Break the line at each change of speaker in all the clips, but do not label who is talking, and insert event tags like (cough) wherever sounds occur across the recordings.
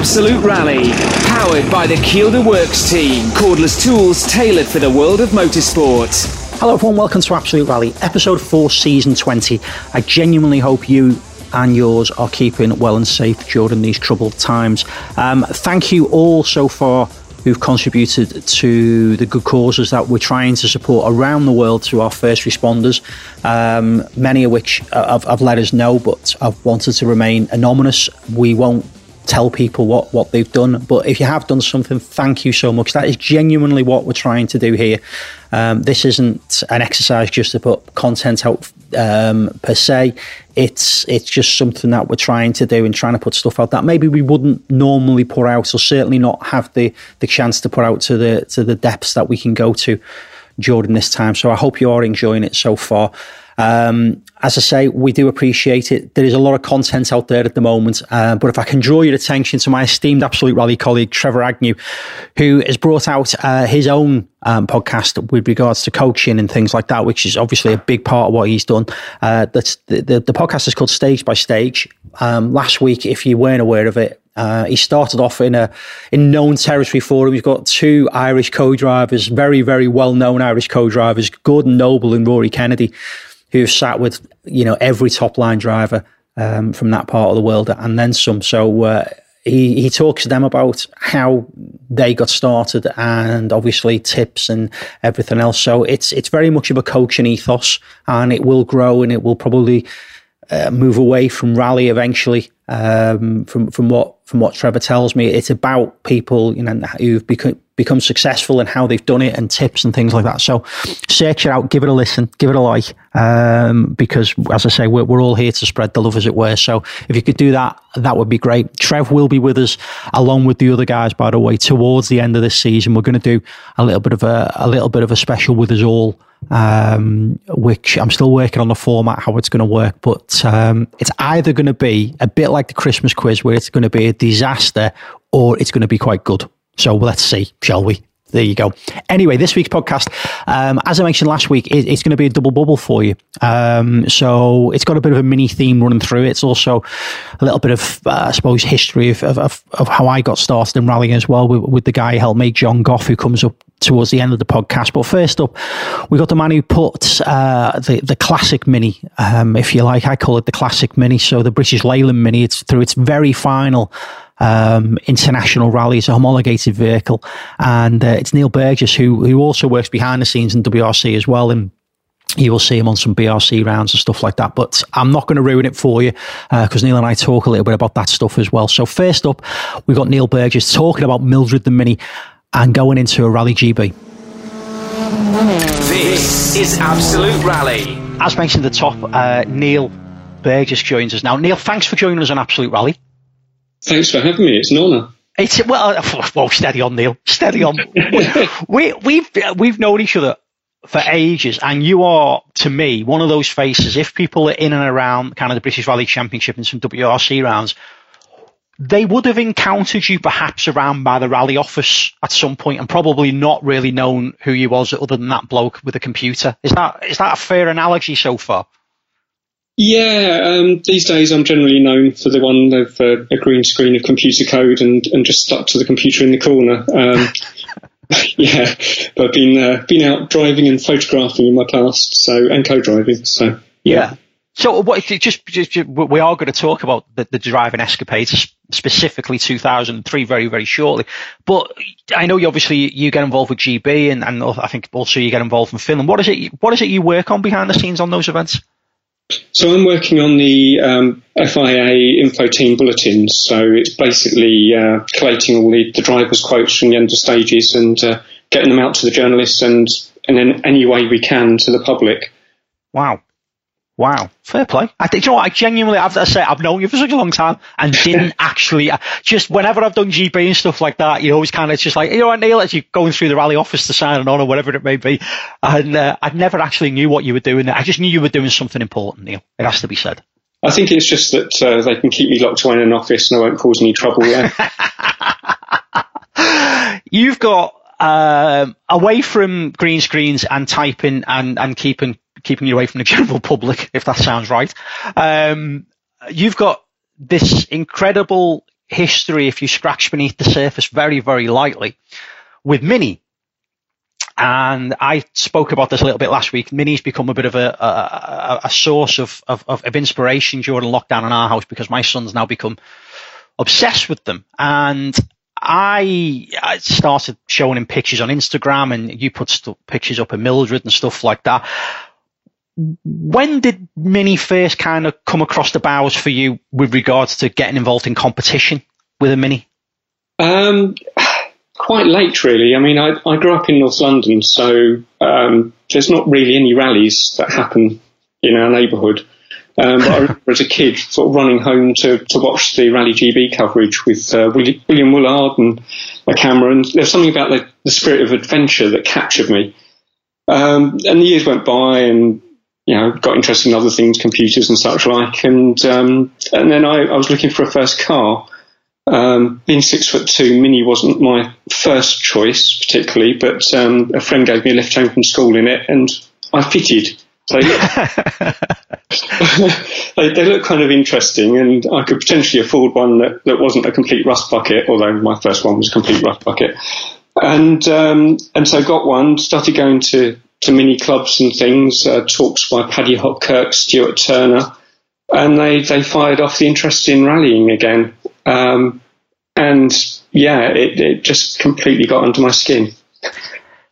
Absolute Rally, powered by the Kielder Works team, cordless tools tailored for the world of motorsport.
Hello, everyone. Welcome to Absolute Rally, episode 4, season 20. I genuinely hope you and yours are keeping well and safe during these troubled times. Um, thank you all so far who've contributed to the good causes that we're trying to support around the world through our first responders, um, many of which have, have let us know but have wanted to remain anonymous. We won't tell people what, what they've done. But if you have done something, thank you so much. That is genuinely what we're trying to do here. Um, this isn't an exercise just to put content out um, per se. It's it's just something that we're trying to do and trying to put stuff out that maybe we wouldn't normally put out, or certainly not have the the chance to put out to the to the depths that we can go to during this time. So I hope you are enjoying it so far. Um, as I say, we do appreciate it. There is a lot of content out there at the moment, uh, but if I can draw your attention to my esteemed Absolute Rally colleague Trevor Agnew, who has brought out uh, his own um, podcast with regards to coaching and things like that, which is obviously a big part of what he's done. Uh, the, the, the, podcast is called Stage by Stage. Um, last week, if you weren't aware of it, uh, he started off in a in known territory for him. He's got two Irish co-drivers, very very well known Irish co-drivers, Gordon Noble and Rory Kennedy who've sat with you know every top line driver um, from that part of the world and then some. So uh, he he talks to them about how they got started and obviously tips and everything else. So it's it's very much of a coaching ethos, and it will grow and it will probably uh, move away from rally eventually. Um, from from what from what Trevor tells me, it's about people you know who've become become successful and how they've done it and tips and things like that. So search it out, give it a listen, give it a like, um, because as I say, we're, we're all here to spread the love, as it were. So if you could do that, that would be great. Trev will be with us along with the other guys, by the way, towards the end of this season. We're going to do a little bit of a, a little bit of a special with us all. Um, which I'm still working on the format, how it's going to work, but um, it's either going to be a bit like the Christmas quiz, where it's going to be a disaster, or it's going to be quite good. So let's see, shall we? There you go. Anyway, this week's podcast, um, as I mentioned last week, it, it's going to be a double bubble for you. Um, so it's got a bit of a mini theme running through it. It's also a little bit of, uh, I suppose, history of, of, of, how I got started in rallying as well with, with the guy who helped me, John Goff, who comes up towards the end of the podcast. But first up, we got the man who put uh, the the classic mini, um, if you like. I call it the classic mini. So the British Leyland Mini. It's through its very final um, international rallies, a homologated vehicle. And uh, it's Neil Burgess, who, who also works behind the scenes in WRC as well. And you will see him on some BRC rounds and stuff like that. But I'm not going to ruin it for you because uh, Neil and I talk a little bit about that stuff as well. So, first up, we've got Neil Burgess talking about Mildred the Mini and going into a Rally GB.
This is Absolute Rally.
As mentioned at the top, uh, Neil Burgess joins us now. Neil, thanks for joining us on Absolute Rally.
Thanks for having me. It's an honour.
It's well, uh, (laughs) well, steady on, Neil. Steady on. (laughs) we, we've we've known each other for ages, and you are to me one of those faces. If people are in and around kind of the British Rally Championship and some WRC rounds, they would have encountered you perhaps around by the rally office at some point, and probably not really known who you was other than that bloke with a computer. Is that is that a fair analogy so far?
Yeah, um, these days I'm generally known for the one of uh, a green screen of computer code and, and just stuck to the computer in the corner. Um, (laughs) yeah, but I've been uh, been out driving and photographing in my past, so and co-driving. So yeah. yeah.
So what? Just, just, just, we are going to talk about the, the driving escapades, specifically 2003, very very shortly. But I know you obviously you get involved with GB, and, and I think also you get involved in Finland. What is it? What is it you work on behind the scenes on those events?
So I'm working on the um, FIA info team bulletins. So it's basically uh, collating all the, the drivers' quotes from the under stages and uh, getting them out to the journalists and, and in any way we can to the public.
Wow. Wow, fair play. I think, you know what, I genuinely have to say, I've known you for such a long time and (laughs) didn't actually, just whenever I've done GB and stuff like that, you always kind of just like, you know what, Neil, as you're going through the rally office to sign on or whatever it may be. And uh, I never actually knew what you were doing. I just knew you were doing something important, Neil. It has to be said.
I think it's just that uh, they can keep me locked away in an office and I won't cause any trouble there. (laughs) (laughs)
You've got um, away from green screens and typing and, and keeping keeping you away from the general (laughs) public, if that sounds right. Um, you've got this incredible history, if you scratch beneath the surface very, very lightly, with Mini. And I spoke about this a little bit last week. Mini's become a bit of a, a, a source of, of, of inspiration during lockdown in our house because my son's now become obsessed with them. And I, I started showing him pictures on Instagram and you put st- pictures up of Mildred and stuff like that. When did Mini first kind of come across the bows for you with regards to getting involved in competition with a Mini?
Um, quite late, really. I mean, I, I grew up in North London, so um, there's not really any rallies that happen in our neighbourhood. Um, but I (laughs) remember as a kid sort of running home to, to watch the Rally GB coverage with uh, William, William Woollard and a camera. And there's something about the, the spirit of adventure that captured me. Um, and the years went by and, you know, got interested in other things, computers and such like. And, um, and then I, I, was looking for a first car. Um, being six foot two, Mini wasn't my first choice particularly, but um, a friend gave me a lift home from school in it and I fitted. They look, (laughs) (laughs) they, they, look kind of interesting, and I could potentially afford one that, that wasn't a complete rust bucket, although my first one was a complete rust bucket. And um, and so got one, started going to, to mini clubs and things, uh, talks by Paddy Hopkirk, Stuart Turner, and they, they fired off the interest in rallying again. Um, and yeah, it, it just completely got under my skin.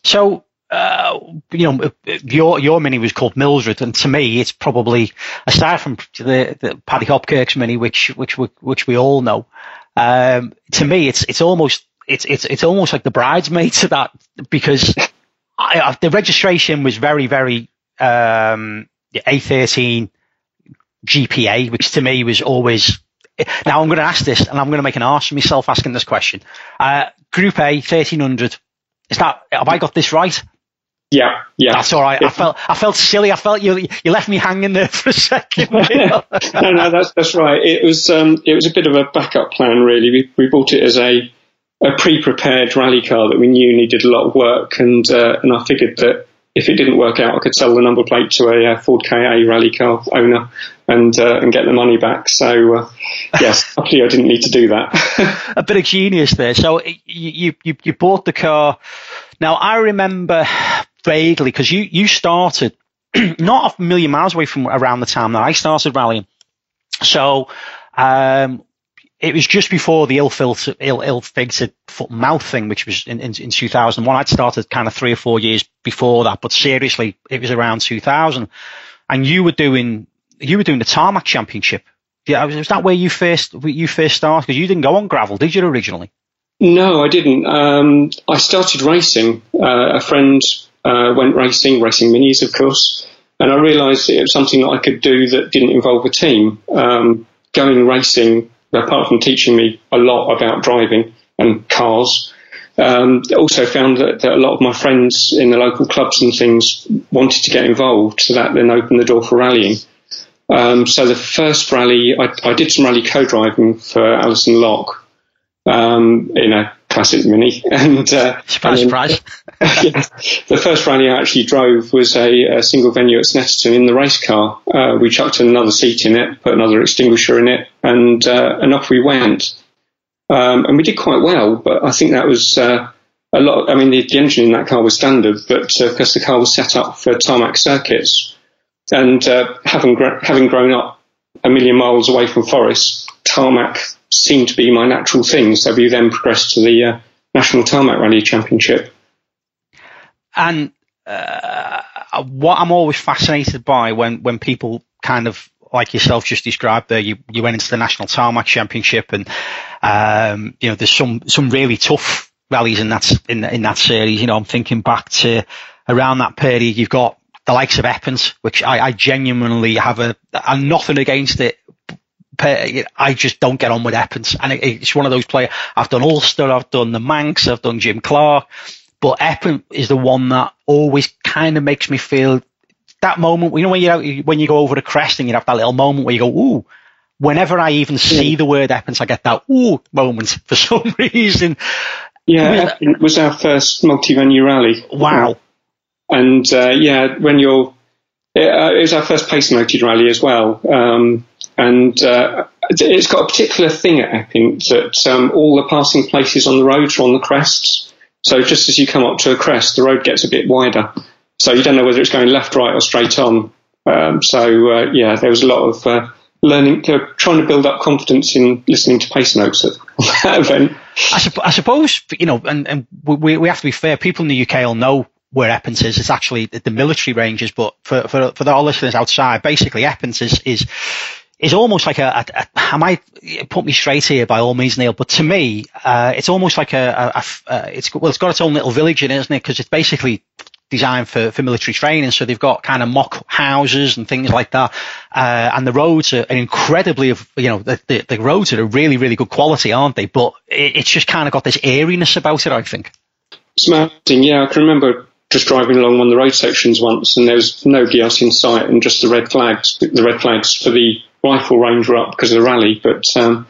So uh, you know, your your mini was called Mildred, and to me, it's probably aside from the, the Paddy Hopkirk's mini, which which we, which we all know. Um, to me, it's it's almost it's it's it's almost like the bridesmaid to that because I, the registration was very very um, A13 GPA, which to me was always. Now I'm going to ask this, and I'm going to make an arse of myself asking this question. Uh, Group A, 1300. Is that have I got this right?
Yeah, yeah.
That's all right. I felt I felt silly. I felt you you left me hanging there for a second. (laughs)
no, no, that's that's right. It was um, it was a bit of a backup plan, really. We we bought it as a a pre-prepared rally car that we knew needed a lot of work, and uh, and I figured that if it didn't work out, I could sell the number plate to a uh, Ford KA rally car owner and uh, and get the money back. So uh, yes, (laughs) luckily I didn't need to do that. (laughs)
a bit of genius there. So you you you bought the car. Now I remember vaguely because you you started (clears throat) not a million miles away from around the time that I started rallying. So um, it was just before the ill filtered, ill, ill figured foot mouth thing, which was in, in, in 2001. I'd started kind of three or four years before that, but seriously, it was around 2000. And you were doing, you were doing the tarmac championship. Yeah, was that where you first, you first started? Because you didn't go on gravel, did you originally?
No, I didn't. Um, I started racing. Uh, a friend uh, went racing, racing minis, of course, and I realised it was something that I could do that didn't involve a team. Um, going racing, apart from teaching me a lot about driving and cars, um, also found that, that, a lot of my friends in the local clubs and things wanted to get involved, so that then opened the door for rallying. Um, so the first rally, I, I, did some rally co-driving for Alison Lock um, in a classic Mini. (laughs) And uh, (laughs)
surprise, and then, surprise. (laughs)
yeah, the first rally I actually drove was a, a single venue at Snetterton in the race car. Uh, we chucked another seat in it, put another extinguisher in it, and uh, and off we went. Um, and we did quite well, but I think that was uh, a lot. I mean, the, the, engine in that car was standard, but because uh, the car was set up for tarmac circuits, and uh, having having grown up a million miles away from Forest, tarmac seemed to be my natural thing. So we then progressed to the uh, National Tarmac Rally Championship.
And uh, what I'm always fascinated by when, when people kind of like yourself just described there, you, you went into the National Tarmac Championship and, um, you know, there's some, some really tough rallies in that, in, in that series. You know, I'm thinking back to around that period, you've got the likes of Epynt, which I, I genuinely have a, I'm nothing against it I just don't get on with Epynt. And it's one of those players. I've done Ulster, I've done the Manx, I've done Jim Clark, but Epynt is the one that always kind of makes me feel that moment. You know, when you when you go over the crest and you have that little moment where you go, ooh. Whenever I even see the word Epynt, I get that ooh moment (laughs) for some reason.
Yeah, it was our first multi-venue rally.
Wow.
And uh, yeah, when you're, it, uh, it was our first pace mounted rally as well. Um, and uh, it's got a particular thing at Epynt that um, all the passing places on the roads are on the crests. So just as you come up to a crest, the road gets a bit wider. So you don't know whether it's going left, right, or straight on. Um, so uh, yeah, there was a lot of uh, learning, uh, trying to build up confidence in listening to pace notes at (laughs) that event.
I, su- I, suppose you know, and, and we we have to be fair. People in the UK will know where Epynt is. It's actually the military ranges, but for for for our listeners outside, basically Epynt is is is almost like a, a, a, I might put me straight here by all means, Neil, but to me, uh, it's almost like a, a, a, it's well, it's got its own little village in it, isn't it? Because it's basically designed for, for military training. So they've got kind of mock houses and things like that. Uh, and the roads are incredibly, you know, the, the, the, roads are really, really good quality, aren't they? But it, it's just kind of got this airiness about it, I think.
It's. Yeah, I can remember just driving along one of the road sections once and there was nobody else in sight and just the red flags, the red flags for the rifle range were up because of the rally, but, um,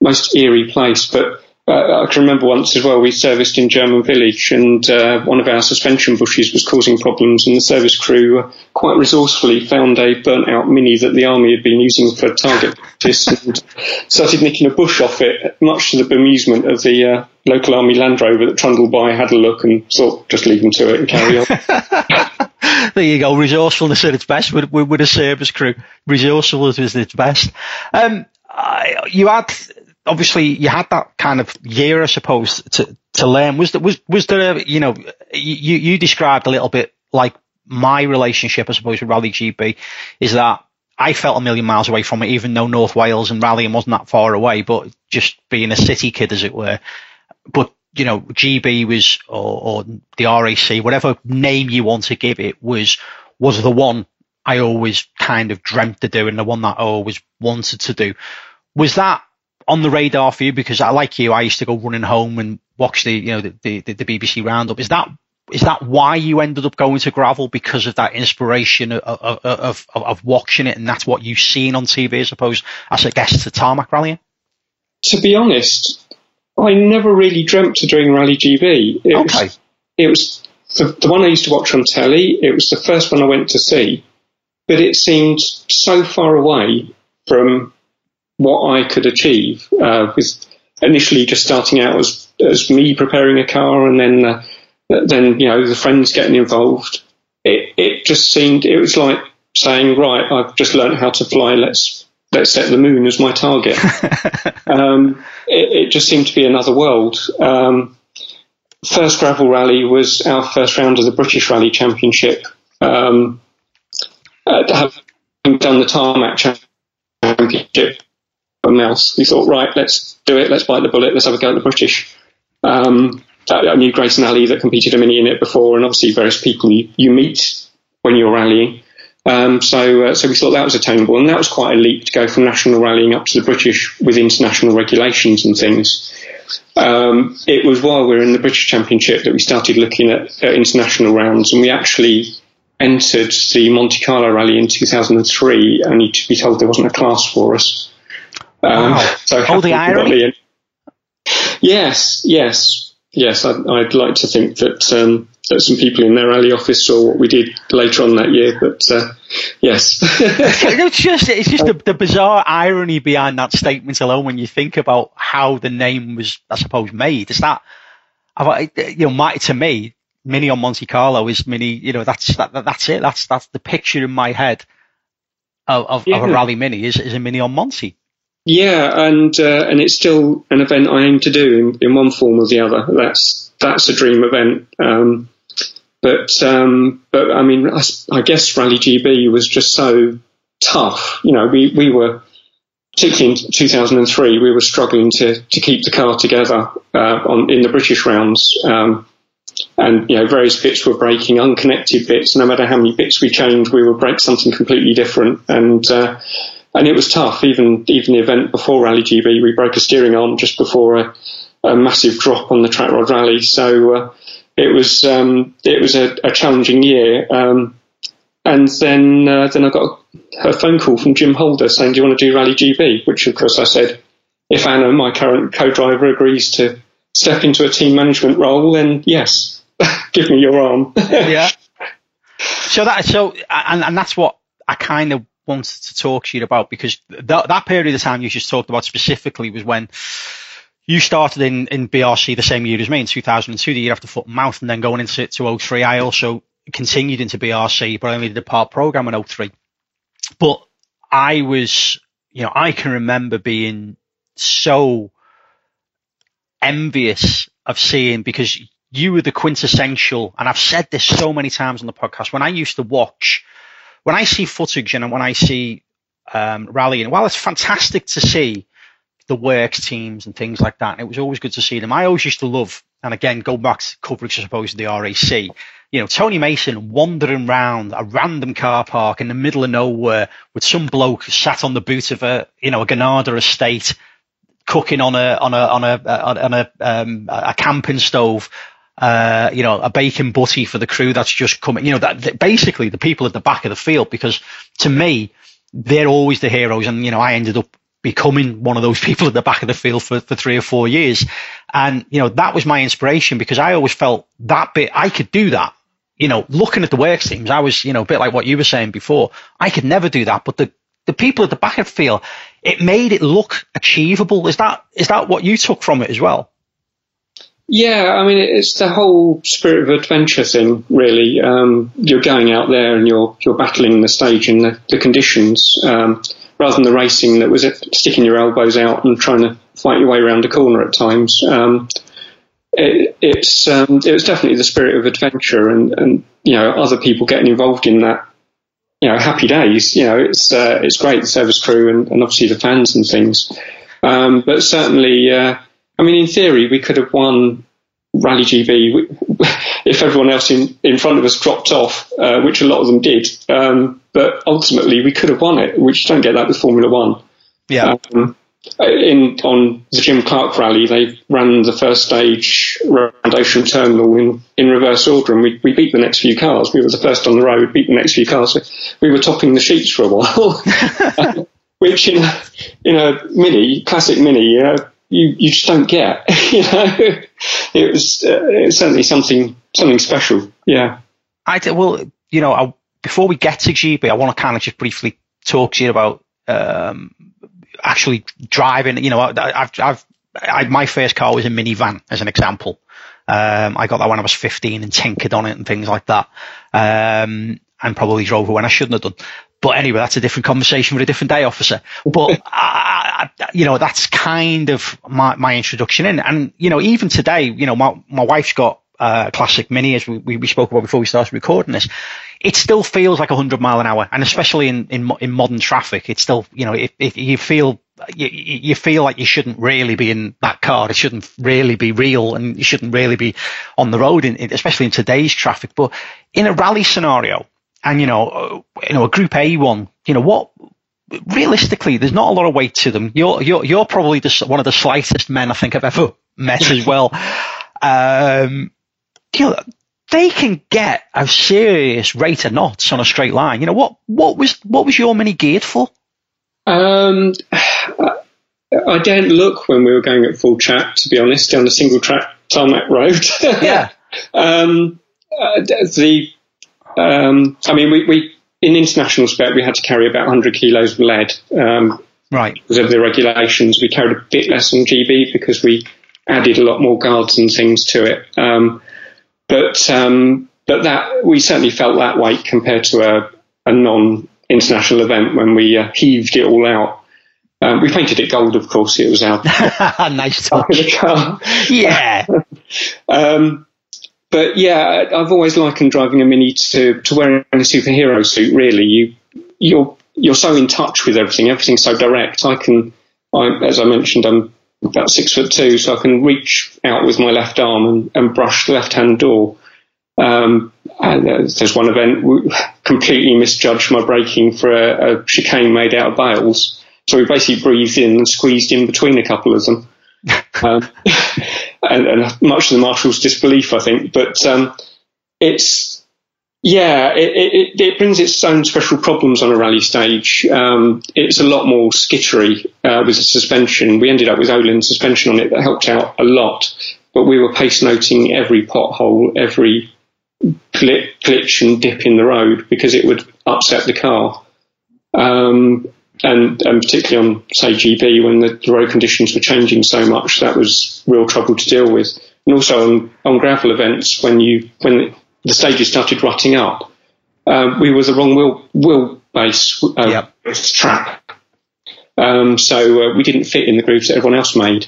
most eerie place. But uh, I can remember once as well, we serviced in German Village and uh, one of our suspension bushes was causing problems and the service crew uh, quite resourcefully found a burnt out Mini that the army had been using for target practice (laughs) and started nicking a bush off it, much to the bemusement of the uh, local army Land Rover that trundled by, had a look and thought, just leave them to it and carry
on. (laughs) there you go, resourcefulness at its best with, with, with a service crew. Resourcefulness is its best. Um, you had obviously you had that kind of year, I suppose, to to learn. Was there was was there a, you know you you described a little bit like my relationship, I suppose, with Rally GB is that I felt a million miles away from it, even though North Wales and rallying wasn't that far away, but just being a city kid, as it were. But you know, GB was or, or the RAC, whatever name you want to give it, was was the one I always kind of dreamt of doing, the one that I always wanted to do. Was that on the radar for you? Because I like you, I used to go running home and watch the you know the, the, the BBC Roundup. Is that is that why you ended up going to gravel because of that inspiration of, of, of, of watching it and that's what you've seen on TV, I suppose, as a guest to tarmac rallying?
To be honest, I never really dreamt of doing Rally GB. It okay. Was, it was the, the one I used to watch on telly. It was the first one I went to see, but it seemed so far away from what I could achieve uh, with initially just starting out as, as me preparing a car and then uh, then you know the friends getting involved. It it just seemed it was like saying right I've just learned how to fly let's let's set the moon as my target. (laughs) um, it, it, just seemed to be another world. Um, first gravel rally was our first round of the British Rally Championship. Um, uh, having done the tarmac championship else. We thought, right, let's do it. Let's bite the bullet. Let's have a go at the British. Um, I knew Grayson Alley that competed a mini in it before, and obviously various people you, you meet when you're rallying. Um, so, uh, so we thought that was attainable, and that was quite a leap to go from national rallying up to the British with international regulations and things. Um, it was while we were in the British Championship that we started looking at, at international rounds, and we actually entered the Monte Carlo Rally in 2003, only to be told there wasn't a class for us.
Um, wow. So oh, the irony.
Yes, yes, yes. I'd, I'd, like to think that um, that some people in their rally office saw what we did later on that year, but uh, yes. (laughs) (laughs)
it's just it's just the, the, bizarre irony behind that statement alone when you think about how the name was, I suppose, made. Is that you know, my, to me, Mini on Monte Carlo is Mini. You know, that's that, that's it. That's that's the picture in my head of, of, yeah. of a rally Mini is, is a Mini on Monte.
Yeah, and uh, and it's still an event I aim to do in, in one form or the other. That's that's a dream event. Um, but um, but I mean, I, I, guess Rally GB was just so tough. You know, we we were particularly in 2003, we were struggling to to keep the car together uh, on in the British rounds. Um, and you know, various bits were breaking, unconnected bits. No matter how many bits we changed, we would break something completely different. And uh, and it was tough. Even even the event before Rally GB, we broke a steering arm just before a, a massive drop on the track rod rally. So uh, it was um, it was a, a challenging year. Um, and then uh, then I got a phone call from Jim Holder saying, "Do you want to do Rally GB?" Which of course I said, "If Anna, my current co-driver, agrees to step into a team management role, then yes, (laughs) give me your arm."
yeah. (laughs) So that so and, and that's what I kind of wanted to talk to you about because that, that period of time you just talked about specifically was when you started in, in BRC the same year as me in 2002, the year after foot and mouth, and then going into to 03. I also continued into BRC, but I only did a part program in 03. But I was, you know, I can remember being so envious of seeing because you were the quintessential, and I've said this so many times on the podcast. When I used to watch, when I see footage and when I see um, rallying, while it's fantastic to see the works teams and things like that, it was always good to see them. I always used to love, and again, go back to coverage, I suppose, of the RAC. You know, Tony Mason wandering around a random car park in the middle of nowhere with some bloke sat on the boot of a, you know, a Granada estate cooking on a on a on a on a um, a camping stove. Uh, you know, a bacon butty for the crew that's just coming. You know, that, that basically the people at the back of the field, because to me, they're always the heroes. And, you know, I ended up becoming one of those (laughs) people at the back of the field for, for three or four years. And, you know, that was my inspiration because I always felt that bit, I could do that. You know, looking at the works teams, I was, you know, a bit like what you were saying before. I could never do that, but the, the people at the back of the field, it made it look achievable. Is that is that what you took from it as well?
Yeah, I mean, it's the whole spirit of adventure thing, really. Um, you're going out there and you're you're battling the stage and the, the conditions, um, rather than the racing that was sticking your elbows out and trying to fight your way around a corner at times. Um, it, it's um, it was definitely the spirit of adventure, and, and you know other people getting involved in that you know, happy days. You know, it's uh, it's great the service crew and, and obviously the fans and things. Um, but certainly, uh, I mean, in theory, we could have won Rally GB (laughs) if everyone else in, in front of us dropped off, uh, which a lot of them did. Um, but ultimately, we could have won it, which don't get that with Formula One.
Yeah. Um,
in on the Jim Clark rally, they ran the first stage around Ocean Terminal in, in reverse order, and we, we beat the next few cars. We were the first on the road, beat the next few cars. We were topping the sheets for a while, (laughs) (laughs) which in a, in a mini, classic mini, you know, you, you just don't get. (laughs) you know, it was, uh, it was certainly something something special. Yeah.
I well, you know, I, before we get to GB, I want to kind of just briefly talk to you about um, actually driving. You know, I've, I've, I, my first car was a minivan, as an example. Um, I got that when I was 15 and tinkered on it and things like that. Um, and probably drove it when I shouldn't have done. But anyway, that's a different conversation with a different day officer. But, (laughs) I, you know, that's kind of my, my introduction in. And, you know, even today, you know, my, my wife's got uh, classic mini, as we, we spoke about before we started recording this, it still feels like 100 mile an hour, and especially in in, in modern traffic, it's still you know if, if you feel you, you feel like you shouldn't really be in that car. It shouldn't really be real, and you shouldn't really be on the road, in, especially in today's traffic. But in a rally scenario, and you know, uh, you know, a Group A one, you know, what realistically, there's not a lot of weight to them. You're you're you're probably the, one of the slightest men I think I've ever met as well. (laughs) Um, you know, they can get a serious rate of knots on a straight line. You know, what, what was, what was your mini geared for?
Um, I didn't look when we were going at full track, to be honest, down the single track tarmac road.
yeah. (laughs)
um, uh, the, um, I mean, we, we, in international spec, we had to carry about 100 kilos of lead. Um,
right.
Because of the regulations. We carried a bit less on GB because we added a lot more guards and things to it. Um, but um, but that we certainly felt that weight compared to a, a non-international event when we uh, heaved it all out. Um, we painted it gold, of course. It was our (laughs)
nice touch. (laughs)
yeah. (laughs) um, but yeah, I've always likened driving a mini to, to wearing a superhero suit. Really, you you're you're so in touch with everything. Everything's so direct. I can, I, as I mentioned, I'm about six foot two, so I can reach out with my left arm and, and brush the left hand door. Um, and there's one event we (laughs) completely misjudged my braking for a, a, chicane made out of bales. So we basically breathed in and squeezed in between a couple of them. (laughs) um, (laughs) and, and, much to the marshal's disbelief, I think. But um, it's yeah, it, it, it, brings its own special problems on a rally stage. Um, it's a lot more skittery uh, with the suspension. We ended up with Öhlins suspension on it that helped out a lot, but we were pace noting every pothole, every glitch and dip in the road because it would upset the car. Um, and, and particularly on, say, GB, when the, the, road conditions were changing so much, that was real trouble to deal with. And also on, on gravel events, when you when the stages started rutting up, uh, we were the wrong wheel, wheel base uh, yep. track. Um, so uh, we didn't fit in the grooves that everyone else made.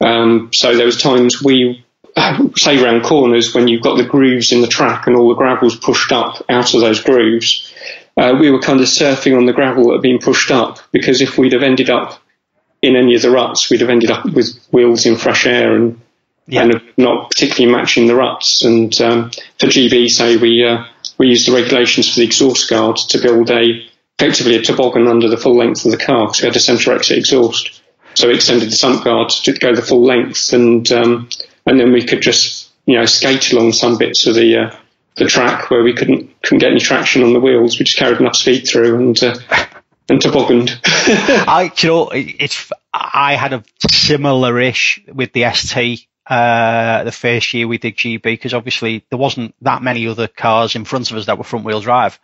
Um, so there was times we, (laughs) say around corners, when you've got the grooves in the track and all the gravel's pushed up out of those grooves, uh, we were kind of surfing on the gravel that had been pushed up because if we'd have ended up in any of the ruts, we'd have ended up with wheels in fresh air and, yeah. and not particularly matching the ruts. And um, for GB, say we uh, we used the regulations for the exhaust guard to build a effectively a toboggan under the full length of the car because we had a centre exit exhaust. So we extended the sump guard to go the full length, and um, and then we could just you know skate along some bits of the uh, the track where we couldn't couldn't get any traction on the wheels. We just carried enough speed through and uh, (laughs) and tobogganed. (laughs)
I you know it's I had a similar-ish with the ST uh, the first year we did GB because obviously there wasn't that many other cars in front of us that were front wheel drive.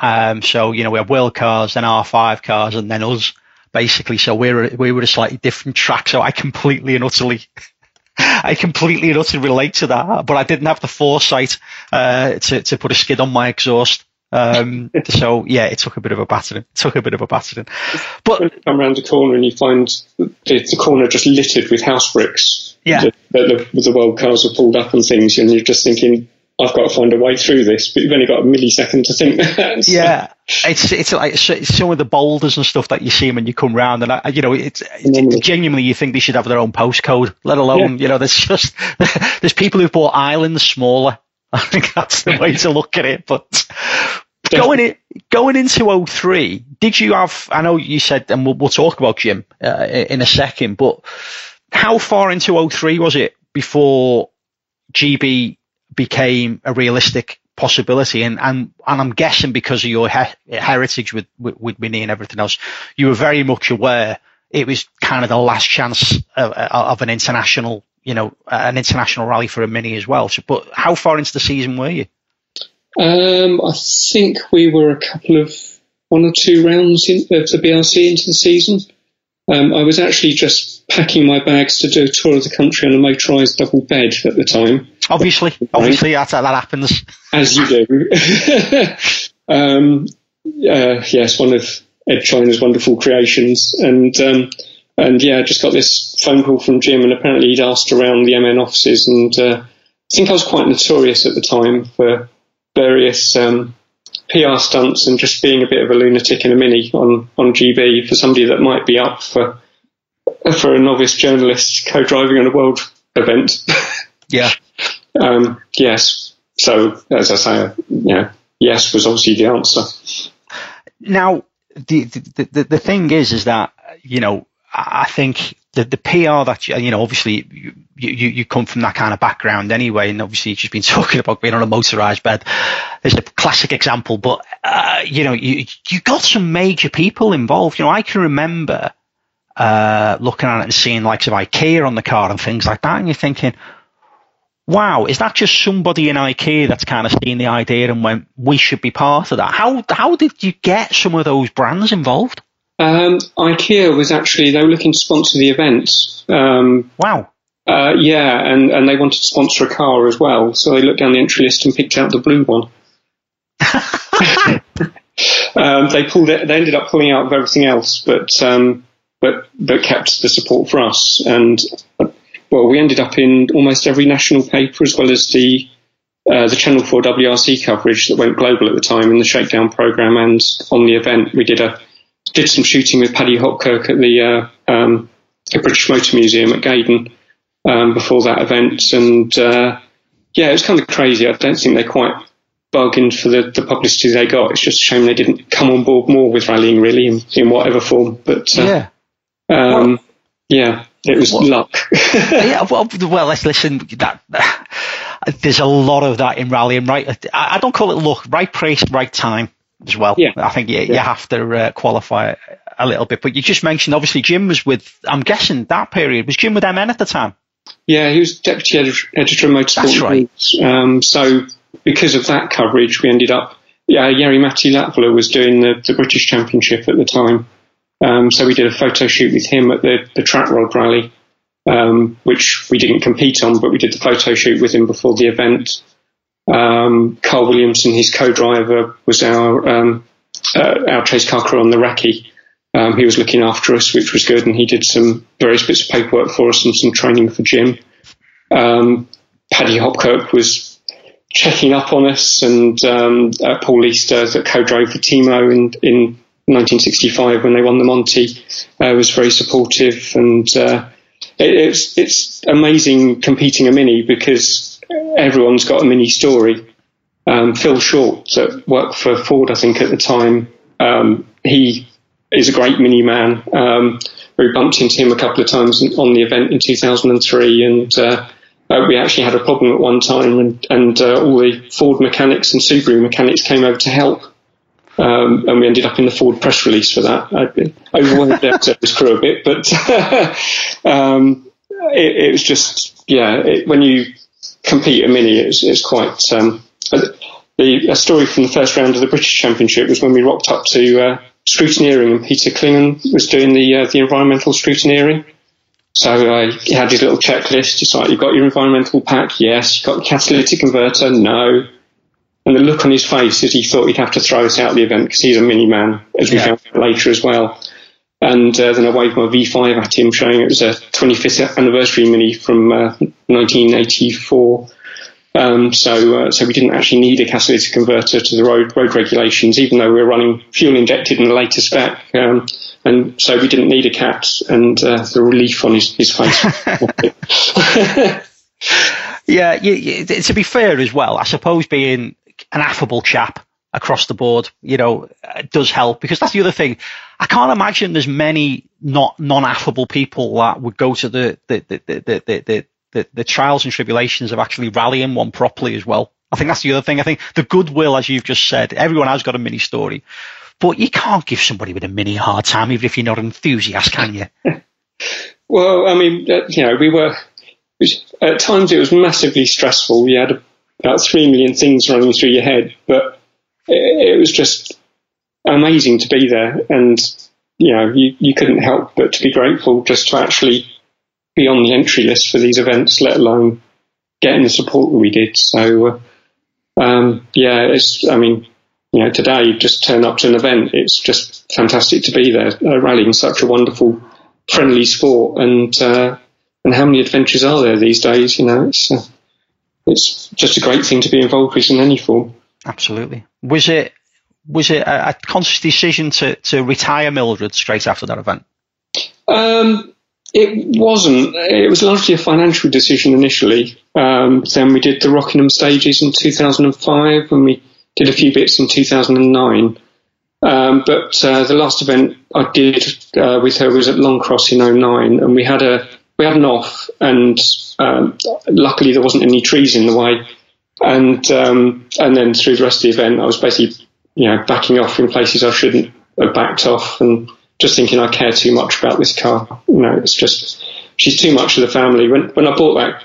Um, so you know we had world cars, then R5 cars, and then us basically. So we were we were a slightly different track. So I completely and utterly. I completely and utterly relate to that, but I didn't have the foresight uh, to to put a skid on my exhaust. Um, (laughs) so yeah, it took a bit of a battering. It took a bit of a battering.
But when you come around the corner and you find the, the corner just littered with house bricks.
Yeah,
the, the, the world cars are pulled up and things, and you're just thinking, I've got to find a way through this, but you've only got a millisecond to think that. (laughs)
so. Yeah, it's it's like it's some of the boulders and stuff that you see when you come round, and I, you know, it's, it's genuinely you think they should have their own postcode, let alone yeah. you know, there's just (laughs) there's people who bought islands smaller. (laughs) I think that's the way to look at it. But going in, going into 03, did you have? I know you said, and we'll, we'll talk about Jim uh, in a second, but how far into 03 was it before GB became a realistic possibility. And, and, and I'm guessing because of your he- heritage with, with, with Mini and everything else, you were very much aware it was kind of the last chance of, of an international, you know, an international rally for a Mini as well. So, but how far into the season were you?
Um, I think we were a couple of one or two rounds in, of the BRC into the season. Um, I was actually just packing my bags to do a tour of the country on a motorised double bed at the time.
Obviously, obviously that, that happens.
As you do. (laughs) um, uh, yes, one of Edd China's wonderful creations. And, um, and yeah, I just got this phone call from Jim and apparently he'd asked around the MN offices and, uh, I think I was quite notorious at the time for various, um, PR stunts and just being a bit of a lunatic in a mini on, on GB for somebody that might be up for for a novice journalist co-driving on a world event. (laughs)
Yeah.
Um, yes. So as I say, yeah, yes was obviously the answer.
Now, the, the the the thing is, is that you know I think the, the PR that you, you know, obviously you, you, you come from that kind of background anyway, and obviously you've just been (laughs) talking about being on a motorized bed. There's a classic example, but uh, you know, you you got some major people involved. You know, I can remember uh, looking at it and seeing likes of IKEA on the car and things like that, and you're thinking, wow, is that just somebody in IKEA that's kind of seen the idea and went, we should be part of that? How how did you get some of those brands involved?
Um, IKEA was actually they were looking to sponsor the event. Um,
wow.
Uh, yeah, and, and they wanted to sponsor a car as well, so they looked down the entry list and picked out the blue one. (laughs) um, they pulled it. They ended up pulling out of everything else, but um, but but kept the support for us. And well, we ended up in almost every national paper as well as the uh, the Channel 4 WRC coverage that went global at the time in the Shakedown program and on the event. We did a did some shooting with Paddy Hopkirk at the, uh, um, the British Motor Museum at Gaydon um, before that event, and uh, yeah, it was kind of crazy. I don't think they quite bargained for the, the publicity they got. It's just a shame they didn't come on board more with rallying, really, in, in whatever form. But uh,
yeah,
um, yeah, it was luck. (laughs) (laughs)
yeah, well, well, let's listen. That there's a lot of that in rallying, right? I, I don't call it luck. Right place, right time as well.
Yeah.
I think you, yeah. you have to uh, qualify a little bit. But you just mentioned obviously Jim was with. I'm guessing that period was Jim with MN at the time.
Yeah, he was deputy editor, editor of Motorsport.
That's right.
Um, so because of that coverage, we ended up yeah, Jari-Matti Latvala was doing the, the British Championship at the time. Um, so we did a photo shoot with him at the, the Track Rod Rally, um, which we didn't compete on, but we did the photo shoot with him before the event. Um, Carl Williamson, his co-driver, was our um, uh, our chase car crew on the recce. Um, he was looking after us, which was good, and he did some various bits of paperwork for us and some training for Jim. Um, Paddy Hopkirk was checking up on us, and uh, Paul Easter, that co-drove for Timo in, in 1965 when they won the Monty, uh, was very supportive, and uh, it, it's it's amazing competing a mini because everyone's got a mini story. Um, Phil Short, that worked for Ford, I think at the time, um, he is a great mini man. Um, we bumped into him a couple of times on the event in 2003, and uh, uh, we actually had a problem at one time, and, and uh, all the Ford mechanics and Subaru mechanics came over to help. Um, and we ended up in the Ford press release for that. I overwhelmed the crew a bit, but (laughs) um, it, it, was just yeah. It, when you compete a mini, it's, it's quite. Um, the a story from the first round of the British Championship was when we rocked up to uh, scrutineering, and Peter Klingon was doing the uh, the environmental scrutineering. So he had his little checklist. It's like, you've got your environmental pack? Yes. You've got the catalytic converter? No. And the look on his face is he thought he'd have to throw us out of the event because he's a mini man, as we yeah. found out later as well. And uh, then I waved my V5 at him, showing it was a 25th anniversary mini from uh, 1984. Um, so, uh, so we didn't actually need a catalytic converter to the road road regulations, even though we were running fuel injected in the latest spec. Um, and so we didn't need a cat, and uh, the relief on his, his face. (laughs)
yeah, you, you, to be fair as well, I suppose being an affable chap across the board, you know, does help because that's the other thing. I can't imagine there's many not non-affable people that would go to the the the the the, the, the, trials and tribulations of actually rallying one properly as well. I think that's the other thing. I think the goodwill, as you've just said, everyone has got a mini story. But you can't give somebody with a mini hard time, even if you're not an enthusiast, can you? (laughs)
well, I mean, uh, you know, we were at times it was massively stressful. You had about three million things running through your head, but it, it was just amazing to be there, and you know, you, you couldn't help but to be grateful just to actually be on the entry list for these events, let alone getting the support that we did. So, uh, um, yeah, it's, I mean, you know, today just turn up to an event. It's just fantastic to be there. Uh, rallying such a wonderful, friendly sport, and uh, and how many adventures are there these days? You know, it's uh, it's just a great thing to be involved with in any form.
Absolutely. Was it was it a, a conscious decision to to retire Mildred straight after that event?
Um, it wasn't. It was largely a financial decision initially. Um, then we did the Rockingham stages in 2005 when we did a few bits in 2009. Um, but uh, the last event I did uh, with her was at Longcross in 09, and we had a we had an off, and um, luckily there wasn't any trees in the way. And um, and then through the rest of the event, I was basically you know backing off in places I shouldn't have backed off, and just thinking I care too much about this car. You know, it's just she's too much of the family. When when I bought that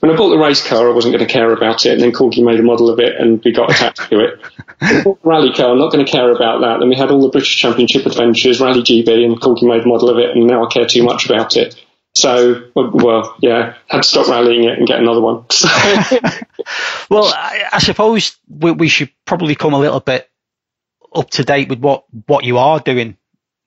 when I bought the race car, I wasn't going to care about it, and then Corky made a model of it, and we got attached to it. rally car, I'm not going to care about that. Then we had all the British Championship adventures, Rally GB, and Corky made a model of it, and now I care too much about it. So, well, yeah, had to stop rallying it and get another one. (laughs)
well, I, I suppose we, we, should probably come a little bit up to date with what, what you are doing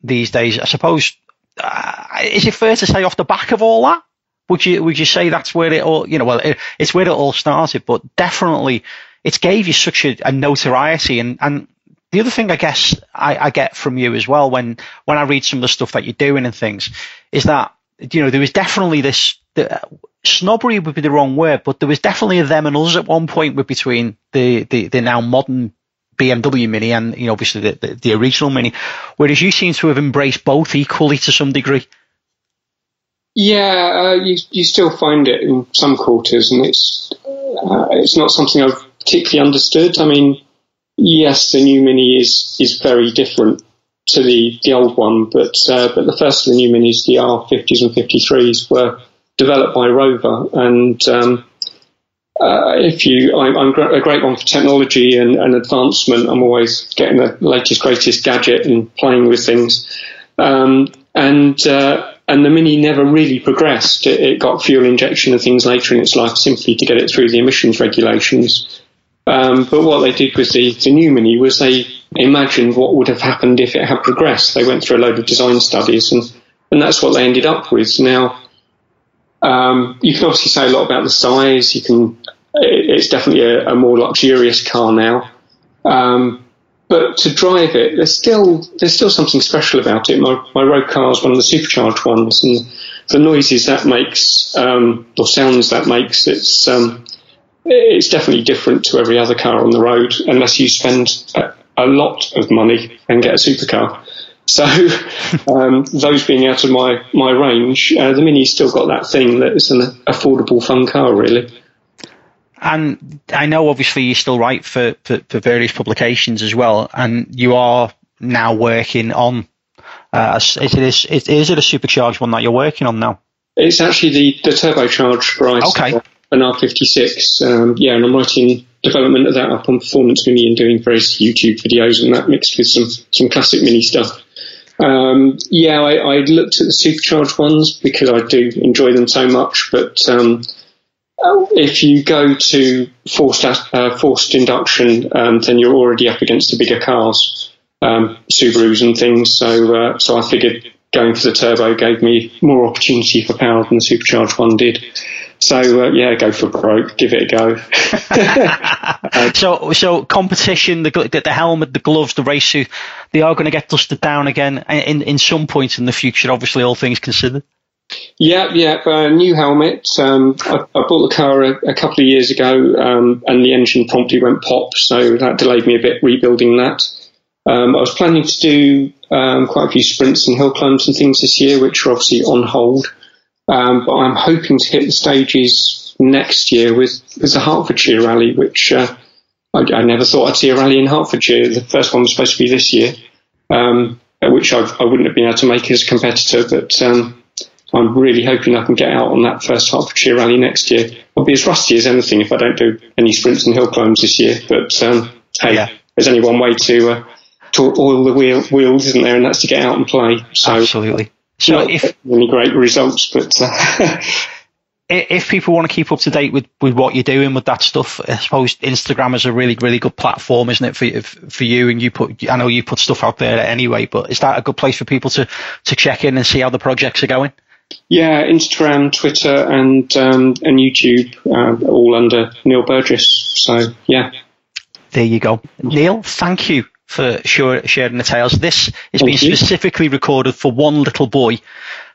these days. I suppose, uh, is it fair to say off the back of all that? Would you would you say that's where it all you know? Well, it, it's where it all started, but definitely it gave you such a, a notoriety and and the other thing I guess I, I, get from you as well when when I read some of the stuff that you're doing and things is that you know there was definitely this the, snobbery would be the wrong word, but there was definitely a them and us at one point with between the the, the now modern BMW Mini and you know obviously the, the, the original Mini, whereas you seem to have embraced both equally to some degree.
Yeah, uh, you you still find it in some quarters, and it's uh, it's not something I've particularly understood. I mean, yes, the new Mini is is very different to the the old one, but uh, but the first of the new Minis, the R50s and 53s, were developed by Rover, and um, uh, if you, I'm, I'm, a great one for technology and, and, advancement. I'm always getting the latest, greatest gadget and playing with things. Um, and uh, and the Mini never really progressed. It, it, got fuel injection and things later in its life simply to get it through the emissions regulations. Um, but what they did with the, the new Mini was they imagined what would have happened if it had progressed. They went through a load of design studies and, and that's what they ended up with. Now, um, you can obviously say a lot about the size. You can, it's definitely a, a more luxurious car now. Um, but to drive it, there's still there's still something special about it. My my road car is one of the supercharged ones, and the noises that makes um, or sounds that makes it's um, it's definitely different to every other car on the road, unless you spend a, a lot of money and get a supercar. So (laughs) um, those being out of my my range, uh, the Mini's still got that thing that is an affordable, fun car, really.
And I know obviously you still write for, for, for various publications as well, and you are now working on. Uh, is, it, is, is it a supercharged one that you're working on now?
It's actually the, the turbocharged price.
Okay.
An R56. Um, yeah, and I'm writing development of that up on Performance Mini and doing various YouTube videos and that mixed with some, some classic Mini stuff. Um, yeah, I, I, looked at the supercharged ones because I do enjoy them so much, but um, if you go to forced uh, forced induction, um, then you're already up against the bigger cars, um, Subarus and things. So uh, so I figured going for the turbo gave me more opportunity for power than the supercharged one did. So uh, yeah, go for broke, give it a go. (laughs) (laughs)
so so competition, the, the helmet, the gloves, the race suit, they are going to get dusted down again in in some point in the future. Obviously, all things considered.
Yeah, yeah, uh, new helmet. Um, I, I, bought the car a, a couple of years ago, um, and the engine promptly went pop, so that delayed me a bit rebuilding that. Um, I was planning to do um, quite a few sprints and hill climbs and things this year, which are obviously on hold. Um, but I'm hoping to hit the stages next year with, with the Hertfordshire Rally, which uh, I, I, never thought I'd see a rally in Hertfordshire. The first one was supposed to be this year, um, which I, I, wouldn't have been able to make as a competitor, but I'm really hoping I can get out on that first Hertfordshire rally next year. I'll be as rusty as anything if I don't do any sprints and hill climbs this year. But um, hey, yeah. there's only one way to uh, to oil the wheel, wheels, isn't there? And that's to get out and play. So
absolutely. So if
really great results, but. Uh, (laughs)
if people want to keep up to date with, with what you're doing with that stuff, I suppose Instagram is a really, really good platform, isn't it, for for you? And you put, I know you put stuff out there anyway, but is that a good place for people to, to check in and see how the projects are going?
Yeah, Instagram, Twitter, and um, and YouTube, uh, all under Neil Burgess. So yeah.
There you go, Neil. Thank you for sharing the tales. This is being specifically recorded for one little boy,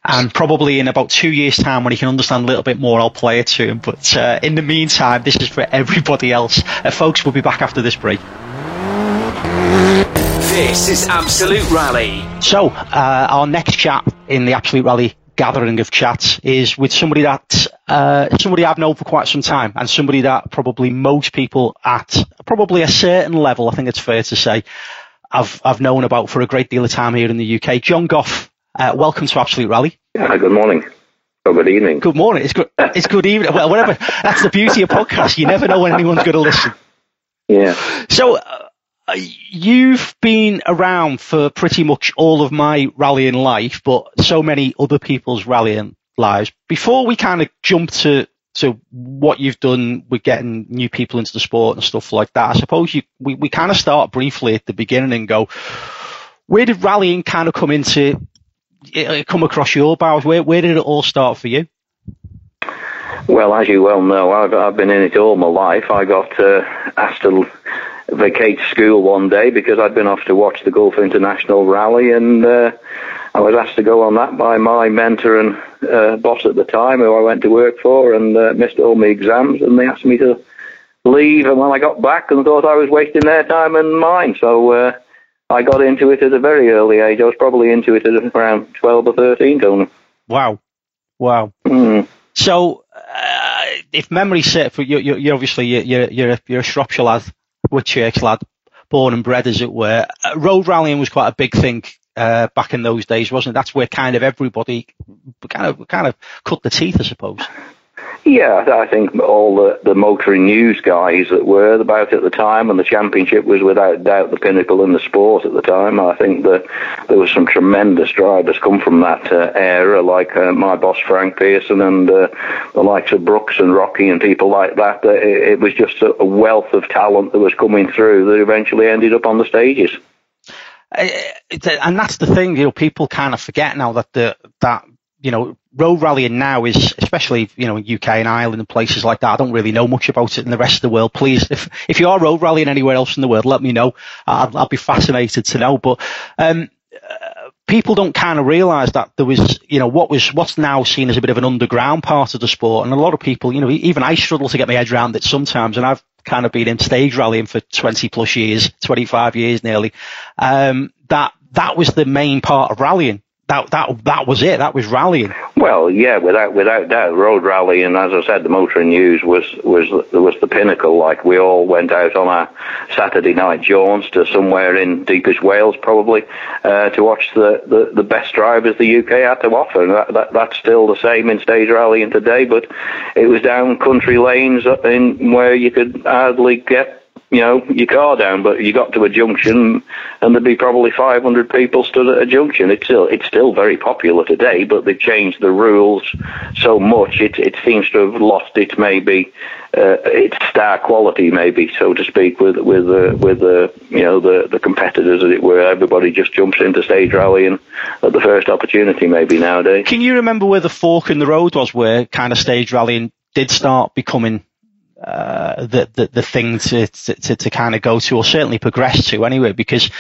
and probably in about two years' time, when he can understand a little bit more, I'll play it to him. But uh, in the meantime, this is for everybody else. Uh, folks, we'll be back after this break.
This is Absolute Rally.
So, uh, our next chat in the Absolute Rally gathering of chats is with somebody that uh, somebody I've known for quite some time, and somebody that probably most people at probably a certain level, I think it's fair to say, I've I've known about for a great deal of time here in the UK. John Goff, uh, welcome to Absolute Rally.
Yeah, good morning. Or good evening.
Good morning. It's good. It's good evening. Well, whatever. That's the beauty of podcasts. You never know when anyone's going to listen. (laughs)
Yeah.
So. Uh, you've been around for pretty much all of my rallying life, but so many other people's rallying lives. Before we kind of jump to to what you've done with getting new people into the sport and stuff like that, I suppose you we, we kind of start briefly at the beginning and go, where did rallying kind of come into uh, come across your bows? Where where did it all start for you?
Well, as you well know, I've I've been in it all my life. I got uh, asked to vacate school one day because I'd been off to watch the Gulf International Rally, and uh, I was asked to go on that by my mentor and uh, boss at the time, who I went to work for, and uh, missed all my exams, and they asked me to leave. And when I got back, and thought I was wasting their time and mine, so uh, I got into it at a very early age. I was probably into it at around twelve or thirteen, Tony.
Wow, wow.
Mm.
So, uh, if memory serves, you're, you're obviously you're, you're, a, you're a Shropshire lad Church lad, born and bred, as it were. Uh, road rallying was quite a big thing uh, back in those days, wasn't it? That's where kind of everybody kind of kind of cut the teeth, I suppose.
Yeah, I think all the, the motoring news guys that were about at the time, and the championship was without doubt the pinnacle in the sport at the time. I think that there was some tremendous drivers come from that uh, era, like uh, my boss Frank Pearson and uh, the likes of Brookes and Rocky and people like that. It, it was just a, wealth of talent that was coming through that eventually ended up on the stages.
Uh, and that's the thing, you know, people kind of forget now that the that you know road rallying now is, especially you know in UK and Ireland and places like that. I don't really know much about it in the rest of the world. Please, if if you are road rallying anywhere else in the world, let me know. I'll, I'll be fascinated to know. But um, uh, people don't kind of realise that there was, you know, what was what's now seen as a bit of an underground part of the sport, and a lot of people, you know, even I struggle to get my head around it sometimes, and I've kind of been in stage rallying for 20 plus years, 25 years nearly. Um, that that was the main part of rallying that that that was it. That was rallying.
Well, yeah, without without doubt, road rallying. As I said, the motoring news was was was the pinnacle. Like we all went out on our Saturday night jaunts to somewhere in deepest Wales, probably, uh, to watch the, the, the best drivers the UK had to offer. And that, that that's still the same in stage rallying today. But it was down country lanes in where you could hardly get you know, your car down, but you got to a junction and there'd be probably 500 people stood at a junction. It's still, it's still very popular today, but they've changed the rules so much. It, it seems to have lost its maybe, uh, its star quality, maybe, so to speak, with, with, uh, with, uh, you know, the, the competitors, as it were. Everybody just jumps into stage rally and at the first opportunity, maybe nowadays.
Can you remember where the fork in the road was where kind of stage rallying did start becoming uh, the, the, the thing to, to, to kind of go to or certainly progress to anyway, because,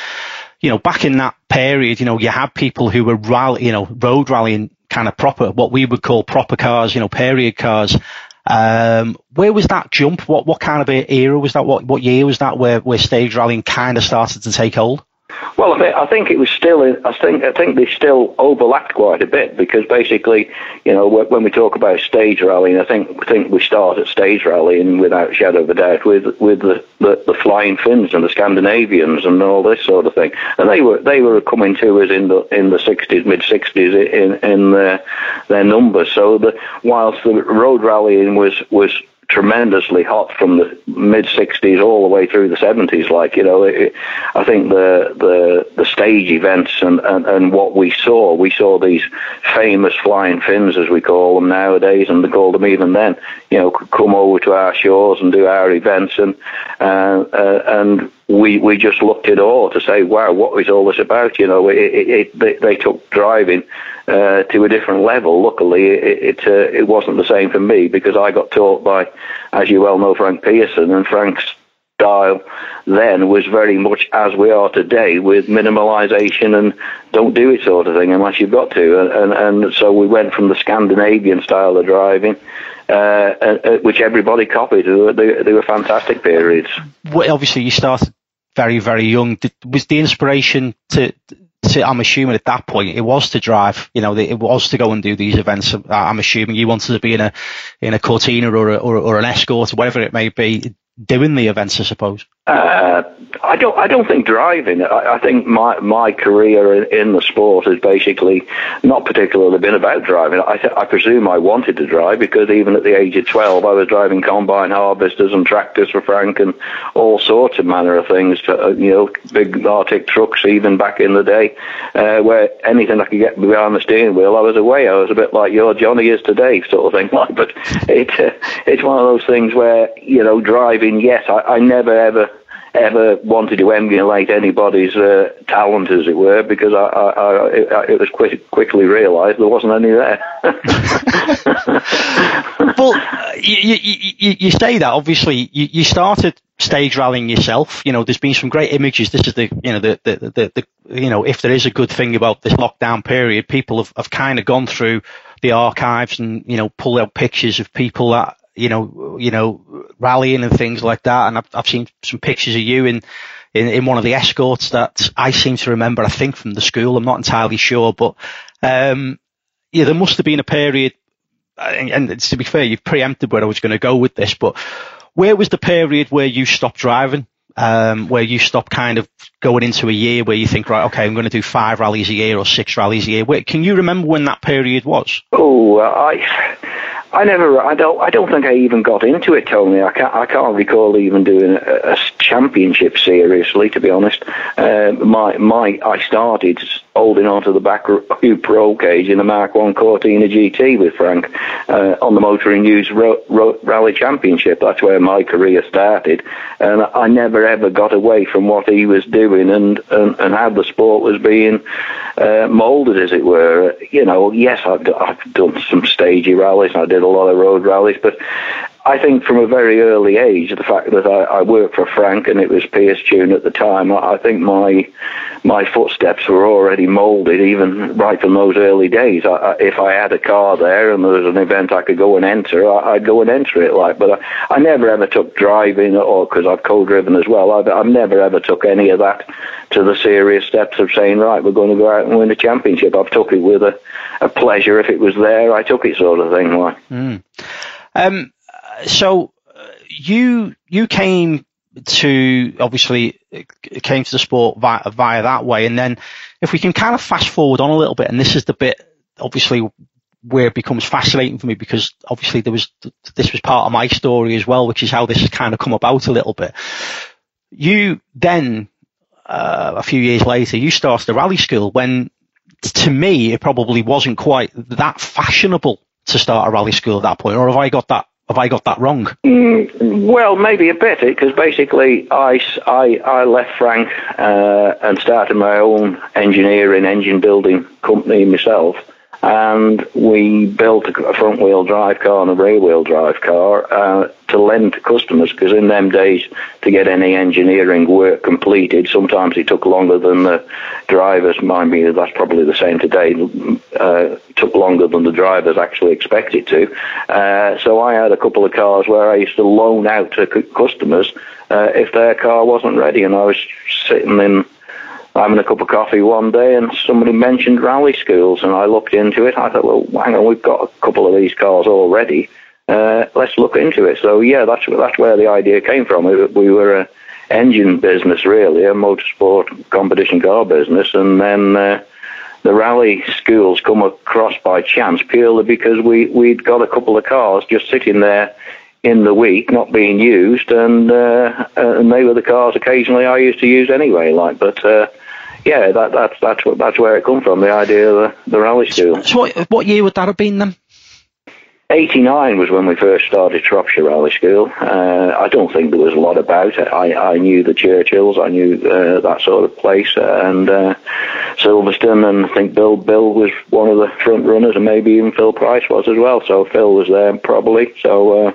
you know, back in that period, you know, you had people who were rally, you know, road rallying kind of proper, what we would call proper cars, you know, period cars. Um, where was that jump? What, what kind of era was that? What, what year was that where, where stage rallying kind of started to take hold?
Well, I think it was still. I think I think they still overlapped quite a bit because basically, you know, when we talk about stage rallying, I think I think we start at stage rallying without shadow of a doubt with with the, the, the flying Finns and the Scandinavians and all this sort of thing, and they were they were coming to us in the in the sixties, mid sixties in in their their numbers. So the whilst the road rallying was was tremendously hot from the mid 60s all the way through the 70s. Like, you know, it, I think the, the, the stage events and, and, and what we saw, we saw these famous flying Finns as we call them nowadays, and they called them even then, you know, come over to our shores and do our events. And, uh, uh, and we, we just looked at all to say, wow, what is all this about? You know, it, it, it they, they took driving uh, to a different level. Luckily, it it, uh, it wasn't the same for me because I got taught by, as you well know, Frank Pearson, and Frank's style then was very much as we are today with minimalisation and don't do it sort of thing unless you've got to. And, and, and so we went from the Scandinavian style of driving, uh, uh, uh which everybody copied. They they were fantastic periods.
Well, obviously, you started very, very young. Was the inspiration to to, I'm assuming at that point it was to drive, you know, it was to go and do these events. Uh, I'm assuming you wanted to be in a, in a Cortina or, a, or, or an escort or whatever it may be doing the events, I suppose.
Uh, I don't. I don't think driving. I, I think my my career in, in, the sport has basically not particularly been about driving. I, th- I presume I wanted to drive because even at the age of twelve, I was driving combine harvesters and tractors for Frank and all sorts of manner of things. To, uh, you know, big Arctic trucks even back in the day, uh, where anything I could get behind the steering wheel, I was away. I was a bit like your Johnny is today, sort of thing. (laughs) But it uh, it's one of those things where you know driving. Yes, I, I never ever ever wanted to emulate anybody's uh, talent, as it were, because I, I, I it was quick, quickly realised there wasn't any there. (laughs)
well, you, you, you, say that obviously you, you started stage rallying yourself. You know, there's been some great images. This is the, you know, the, the, the, the you know, if there is a good thing about this lockdown period, people have, have kind of gone through the archives and, you know, pulled out pictures of people that you know, you know, rallying and things like that. And I've, I've seen some pictures of you in, in, in one of the escorts that I seem to remember, I think from the school. I'm not entirely sure, but, um, yeah, there must have been a period, and, and to be fair, you've preempted where I was going to go with this, but where was the period where you stopped driving? Um, where you stop kind of going into a year where you think, right, okay, I'm going to do five rallies a year or six rallies a year. Can you remember when that period was?
Oh, I, I never, I don't, I don't think I even got into it, Tony. I can't, I can't recall even doing a, a championship seriously, to be honest. Uh, my, my, I started holding on to the back (laughs) hoop roll cage in the Mark One Cortina GT with Frank uh, on the Motoring News ro- ro- Rally Championship. That's where my career started, and I never ever got away from what he was doing and and, and how the sport was being uh, moulded, as it were. You know, yes, I've, I've done some stagey rallies. I did a lot of road rallies, but I think from a very early age, the fact that I, I worked for Frank and it was Pierce Tune at the time, I, I think my my footsteps were already moulded even right from those early days. I, if I had a car there and there was an event I could go and enter, I, would go and enter it. Like, but I, I never ever took driving or because I've co-driven as well. I've, I've never ever took any of that to the serious steps of saying, right, we're going to go out and win a championship. I've took it with a, a pleasure. If it was there, I took it, sort of thing. Like.
Mm. Um, so uh, you you came to obviously came to the sport via, via that way, and then if we can kind of fast forward on a little bit, and this is the bit obviously where it becomes fascinating for me because obviously there was this was part of my story as well, which is how this has kind of come about a little bit. You then uh, a few years later, you started a rally school when to me it probably wasn't quite that fashionable to start a rally school at that point, or have I got that have I got that wrong?
Mm, well, maybe a bit, because basically I, I, I left Frank uh, and started my own engineering, engine building company myself and we built a front wheel drive car and a rear wheel drive car uh, to lend to customers because in them days to get any engineering work completed sometimes it took longer than the drivers. Mind me that's probably the same today uh, took longer than the drivers actually expected to. Uh, so I had a couple of cars where I used to loan out to customers uh, if their car wasn't ready and I was sitting in having a cup of coffee one day and somebody mentioned rally schools and I looked into it. I thought, well, hang on, we've got a couple of these cars already. Uh, let's look into it. So yeah, that's that's where the idea came from. We, we were a engine business really, a motorsport competition car business, and then uh, the rally schools come across by chance purely because we we'd got a couple of cars just sitting there in the week, not being used, and uh, and they were the cars occasionally I used to use anyway. Like, but uh, yeah, that, that's that's that's where it come from. The idea of the, the rally school.
So what what year would that have been then?
89 was when we first started Shropshire Rally School. Uh, I don't think there was a lot about it. I, I knew the Churchills, I knew uh, that sort of place, and uh, Silverstone, and I think Bill Bill was one of the front runners, and maybe even Phil Price was as well. So Phil was there probably. So uh,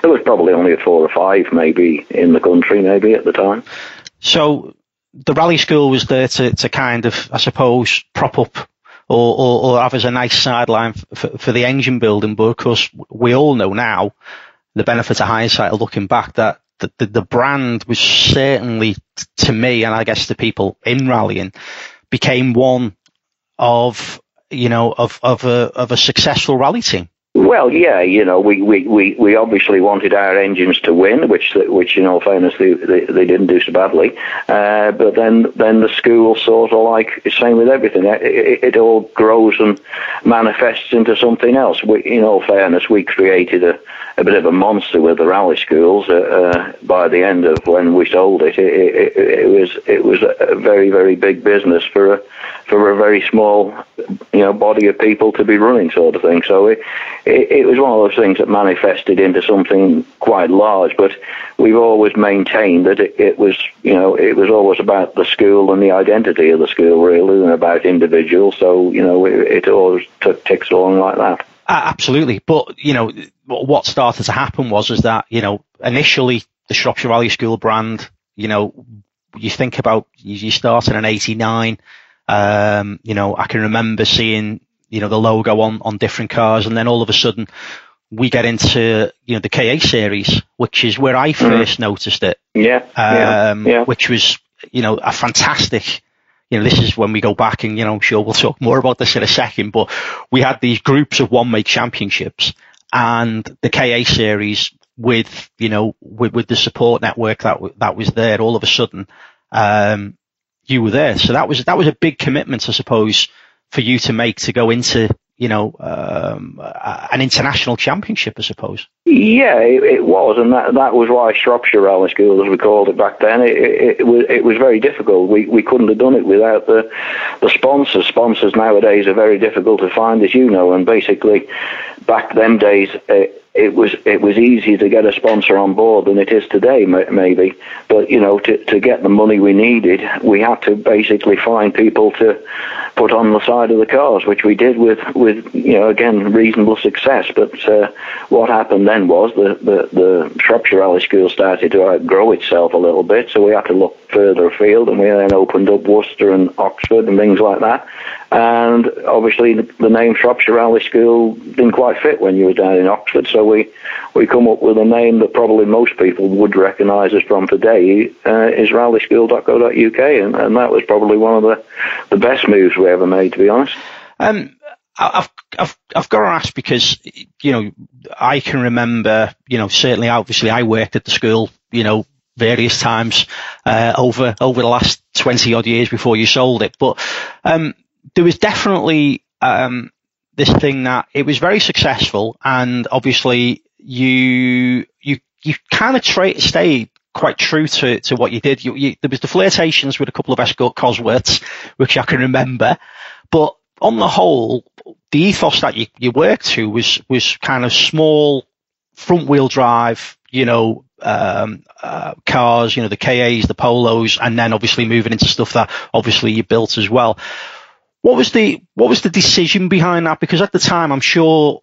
there was probably only a four or five, maybe in the country, maybe at the time.
So the rally school was there to, to kind of, I suppose, prop up or, or, or have as a nice sideline for, for the engine building. But of course, we all know now the benefit of hindsight of looking back that the, the, the brand was certainly to me, and I guess the people in rallying, became one of you know of of a of a successful rally team.
Well, yeah, you know, we, we, we, we obviously wanted our engines to win, which which in all fairness they they, they didn't do so badly. Uh, but then then the school sort of like same with everything. It, it, it, all grows and manifests into something else. We, in all fairness, we created a, a bit of a monster with the rally schools. Uh, uh, by the end of when we sold it, it, it, it was it was a very very big business for a for a very small you know body of people to be running sort of thing. So it, it, it was one of those things that manifested into something quite large. But we've always maintained that it, it was you know it was always about the school and the identity of the school really, and about individuals. So you know it, it always t- ticks along like that.
Absolutely, but you know what started to happen was is that you know initially the Shropshire Rally School brand, you know, you think about you started in '89. Um, you know, I can remember seeing you know the logo on on different cars, and then all of a sudden we get into you know the KA series, which is where I mm. first mm. noticed it.
Yeah,
um, yeah, yeah. Which was you know a fantastic you know, this is when we go back and, you know, I'm sure we'll talk more about this in a second, but we had these groups of one make championships and the KA series with, you know, with, with the support network that, that was there all of a sudden, um, you were there. So that was, that was a big commitment, I suppose, for you to make to go into, you know, um, an international championship, I suppose.
Yeah, it, it, was, and that that was why Shropshire Rally School, as we called it back then, it, it, it, was it was very difficult. We we couldn't have done it without the the sponsors. Sponsors nowadays are very difficult to find, as you know, and basically back them days. It, it was it was easier to get a sponsor on board than it is today, maybe. But you know, to to get the money we needed, we had to basically find people to put on the side of the cars, which we did with with you know again reasonable success. But uh, what happened then was the, the the Shropshire Rally School started to outgrow itself a little bit, so we had to look further afield, and we then opened up Worcester and Oxford and things like that. And obviously, the, name Shropshire Rally School didn't quite fit when you were down in Oxford, so we we come up with a name that probably most people would recognise us from today uh, is rallyschool.co.uk, and, and that was probably one of the the best moves we ever made, to be honest.
Um, I've, I've, I've got to ask because, you know, I can remember, you know, certainly obviously I worked at the school, you know, various times, uh, over, over the last 20 odd years before you sold it. But, um, there was definitely, um, this thing that it was very successful and obviously you, you, you kind of tra- stayed quite true to, to what you did. You, you, there was the flirtations with a couple of Escort Cosworths, which I can remember, but on the whole, the ethos that you, you worked to was, was kind of small front wheel drive, you know, um, uh, cars, you know, the KAs, the Polos, and then obviously moving into stuff that obviously you built as well. What was the what was the decision behind that? Because at the time, I'm sure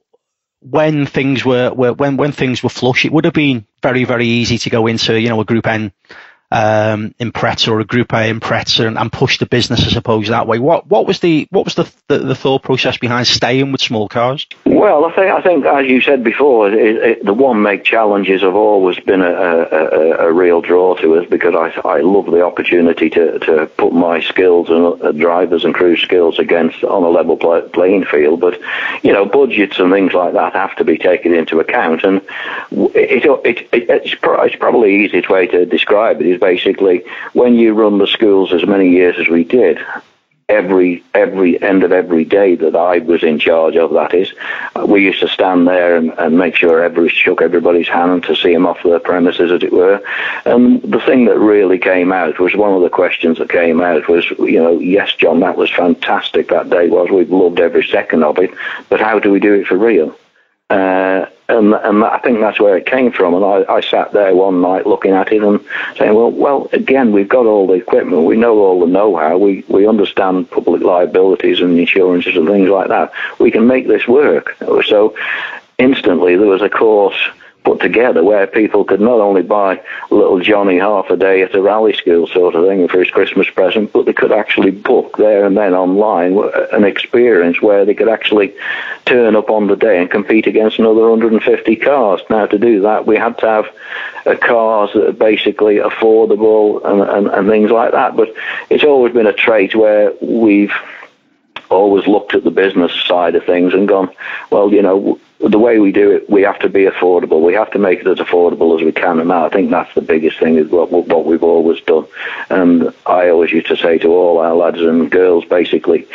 when things were, were when when things were flush, it would have been very very easy to go into you know a Group N um, Impreza or a Group A Impreza and, and, push the business, I suppose, that way. What what was the what was the, the, the thought process behind staying with small cars?
Well, I think I think as you said before, it, it, the one make challenges have always been a, a, a, real draw to us because I I love the opportunity to, to put my skills and uh, drivers and crew skills against on a level play, playing field. But you know, budgets and things like that have to be taken into account, and it, it, it's, pro- it's probably the easiest way to describe it is basically when you run the schools as many years as we did, every every end of every day that I was in charge of. That is, we used to stand there and, and make sure every shook everybody's hand to see them off the premises, as it were. And the thing that really came out was one of the questions that came out was, you know, yes, John, that was fantastic. That day was. We've loved every second of it, but how do we do it for real? Uh, and, and I think that's where it came from. And I, I sat there one night looking at it and saying, well, well, again, we've got all the equipment, we know all the know-how, we, we understand public liabilities and insurances and things like that. We can make this work. So instantly there was a course put together where people could not only buy little Johnny half a day at a rally school sort of thing for his Christmas present, but they could actually book there and then online an experience where they could actually turn up on the day and compete against another 150 cars. Now, to do that, we had to have uh, cars that are basically affordable and, and, and things like that. But it's always been a trait where we've always looked at the business side of things and gone, well, you know, the way we do it, we have to be affordable. We have to make it as affordable as we can, and I think that's the biggest thing is what what we've always done. And I always used to say to all our lads and girls, basically,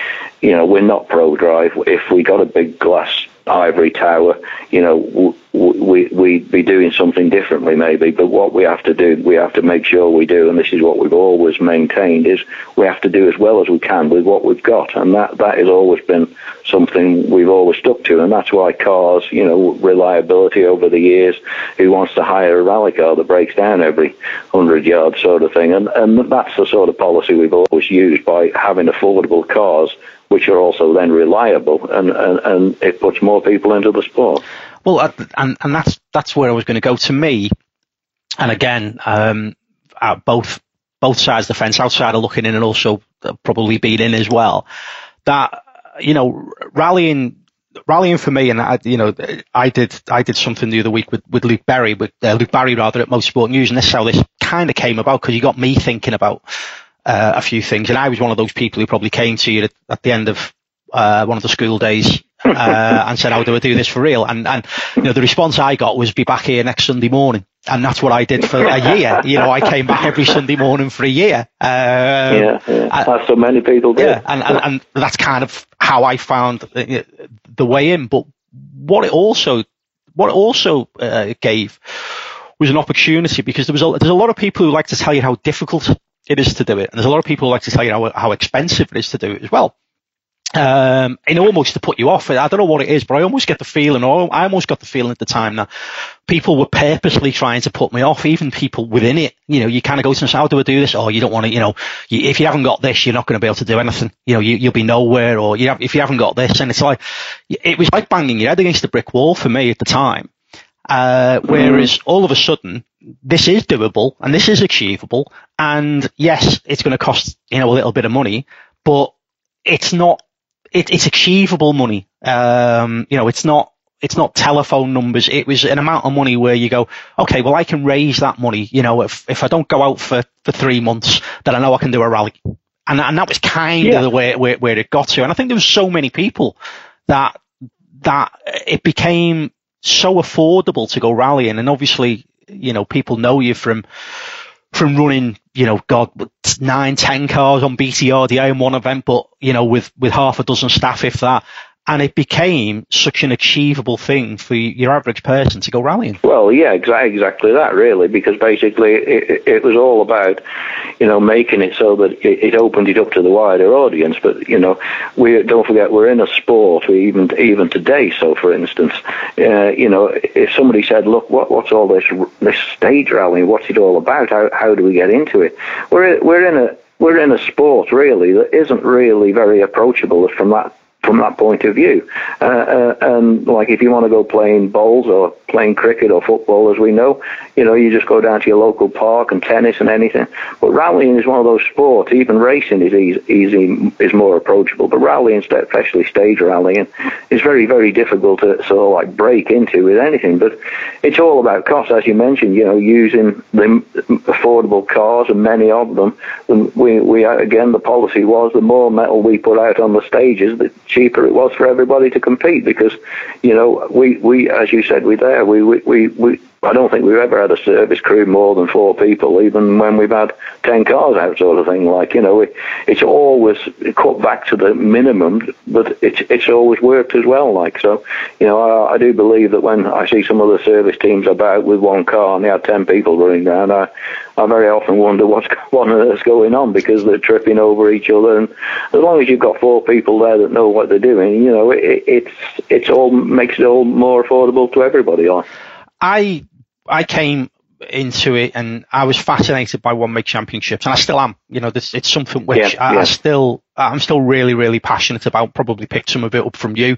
you know, we're not Prodrive. If we got a big glass ivory tower, you know, we, we'd be doing something differently maybe. But what we have to do, we have to make sure we do, and this is what we've always maintained, is we have to do as well as we can with what we've got. And that, that has always been something we've always stuck to. And that's why cars, you know, reliability over the years, who wants to hire a rally car that breaks down every 100 yards sort of thing. And, and that's the sort of policy we've always used by having affordable cars which are also then reliable, and, and, and it puts more people into the sport.
Well, and and that's that's where I was going to go. To me, and again, um, both both sides of the fence, outside of looking in and also probably being in as well. That you know, rallying rallying for me, and I, you know, I did I did something the other week with, with Luke Berry, with uh, Luke Barry rather at Motorsport News, and this is how this kind of came about because he got me thinking about uh, a few things. And I was one of those people who probably came to you at, at the end of uh, one of the school days uh, and said, "How do I do this for real?" And and you know the response I got was, "Be back here next Sunday morning." And that's what I did for a (laughs) year. You know, I came back every Sunday morning for a year.
Um, yeah, yeah. that's so many people do.
Yeah, and, and, and that's kind of how I found the, the way in. But what it also what it also uh, gave was an opportunity because there was a, there's a lot of people who like to tell you how difficult it is to do it, and there's a lot of people who like to tell you how, how expensive it is to do it as well. Um, and almost to put you off. I don't know what it is, but I almost get the feeling, or I almost got the feeling at the time that people were purposely trying to put me off, even people within it. You know, you kind of go to them, how do I do this? Or you don't want to, you know, you, if you haven't got this, you're not going to be able to do anything. You know, you, will be nowhere, or you have, if you haven't got this, and it's like, it was like banging your head against a brick wall for me at the time. Uh, whereas all of a sudden, this is doable and this is achievable. And yes, it's going to cost, you know, a little bit of money, but it's not, it, it's achievable money. Um, you know, it's not, it's not telephone numbers. It was an amount of money where you go, okay, well, I can raise that money. You know, if, if I don't go out for, for three months, then I know I can do a rally. And, and that was kind yeah. of the way where, where it got to. And I think there was so many people that, that it became so affordable to go rallying. And obviously, you know, people know you from, from running, you know, God, nine, ten cars on BTRDA in one event, but, you know, with, with half a dozen staff, if that and it became such an achievable thing for your average person to go rallying.
Well, yeah, exactly, exactly that, really, because basically it, it was all about, you know, making it so that it, it, opened it up to the wider audience. But you know, we don't forget we're in a sport. Even even today. So, for instance, uh, you know, if somebody said, "Look, what, what's all this this stage rallying? What's it all about? How how do we get into it?" We're we're in a we're in a sport really that isn't really very approachable from that from that point of view. Uh, uh, and like if you want to go playing bowls or playing cricket or football, as we know, you know, you just go down to your local park and tennis and anything. But rallying is one of those sports. Even racing is easy, easy is more approachable. But rallying, especially stage rallying, is very, very difficult to sort of like break into with anything. But it's all about cost, as you mentioned. You know, using the affordable cars and many of them. We, we again, the policy was the more metal we put out on the stages, the cheaper it was for everybody to compete because, you know, we, we as you said, we there, we, we, we, we I don't think we've ever had a service crew more than four people, even when we've had ten cars out, sort of thing. Like you know, it, it's always cut back to the minimum, but it's it's always worked as well. Like so, you know, I, I do believe that when I see some of the service teams about with one car and they had ten people running around, I I very often wonder what's (laughs) what on earth's going on because they're tripping over each other. And as long as you've got four people there that know what they're doing, you know, it, it's it's all makes it all more affordable to everybody.
I I came into it and I was fascinated by one make championships and I still am. You know, this, it's something which yeah, I, yeah. I, still, I'm still really, really passionate about. Probably picked some of it up from you,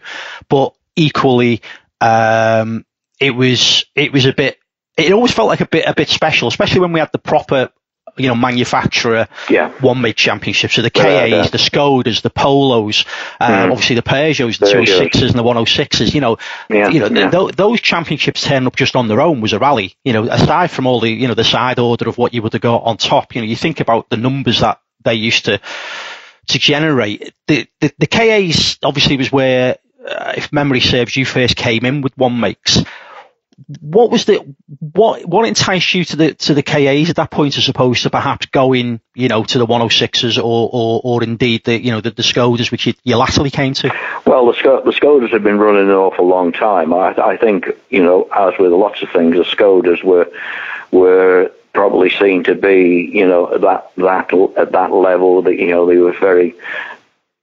but equally, um, it was, it was a bit, it always felt like a bit, a bit special, especially when we had the proper you know, manufacturer
yeah.
one make championships. So the KAs, yeah, yeah. the Skodas, the Polos, uh, mm. obviously the Peugeots, the 206s and the 106s, you know, you know, th- those championships turn up just on their own was a rally, you know, aside from all the, you know, the side order of what you would have got on top, you know, you think about the numbers that they used to, to generate. The, the, the KAs obviously was where, uh, if memory serves, you first came in with one makes what was the what what enticed you to the to the KAs at that point as opposed to perhaps going you know to the 106s or or, or indeed the you know the, the Skodas which you, you latterly came to?
Well, the, the Skodas have been running an awful long time. I, I think you know as with lots of things, the Skodas were were probably seen to be you know at that that at that level that you know they were very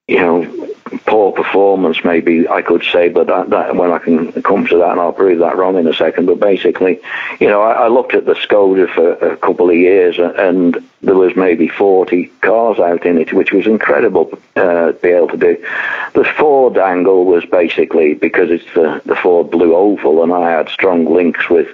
you know, poor performance, maybe I could say, but that, that, when I can come to that, and I'll prove that wrong in a second. But basically, you know, I, I looked at the Skoda for a couple of years, and there was maybe 40 cars out in it, which was incredible uh, to be able to do. The Ford angle was basically because it's the, the Ford Blue Oval, and I had strong links with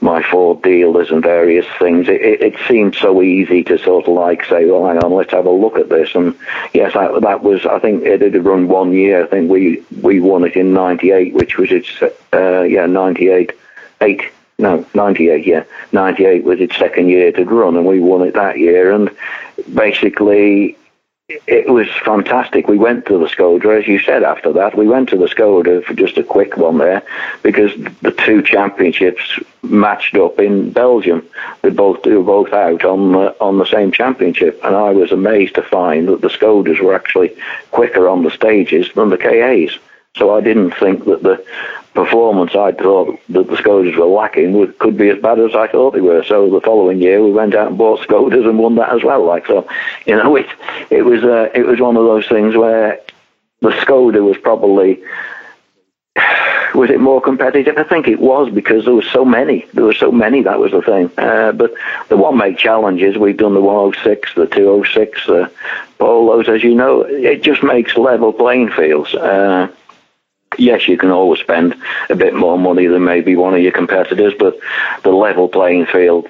my Ford dealers and various things. It, it, it seemed so easy to sort of like say, well, hang on, let's have a look at this. And yes, that, that was, I think it had run one year. I think we, we won it in 98, which was its, uh, yeah, 98, 8 no, 98, yeah. 98 was its second year to run, and we won it that year. And basically, it was fantastic. We went to the Skoda, as you said. After that, we went to the Skoda for just a quick one there, because the two championships matched up in Belgium. They both they were both out on the, on the same championship, and I was amazed to find that the Skodas were actually quicker on the stages than the KAs. So I didn't think that the performance I thought that the Skodas were lacking would, could be as bad as I thought they were. So the following year we went out and bought Skodas and won that as well. Like so, you know, it it was uh, it was one of those things where the Skoda was probably (sighs) was it more competitive? I think it was because there were so many. There were so many. That was the thing. Uh, but the one make challenges, we've done the 106, the 206, the polos, as you know. It just makes level playing fields. Uh, yes, you can always spend a bit more money than maybe one of your competitors, but the level playing field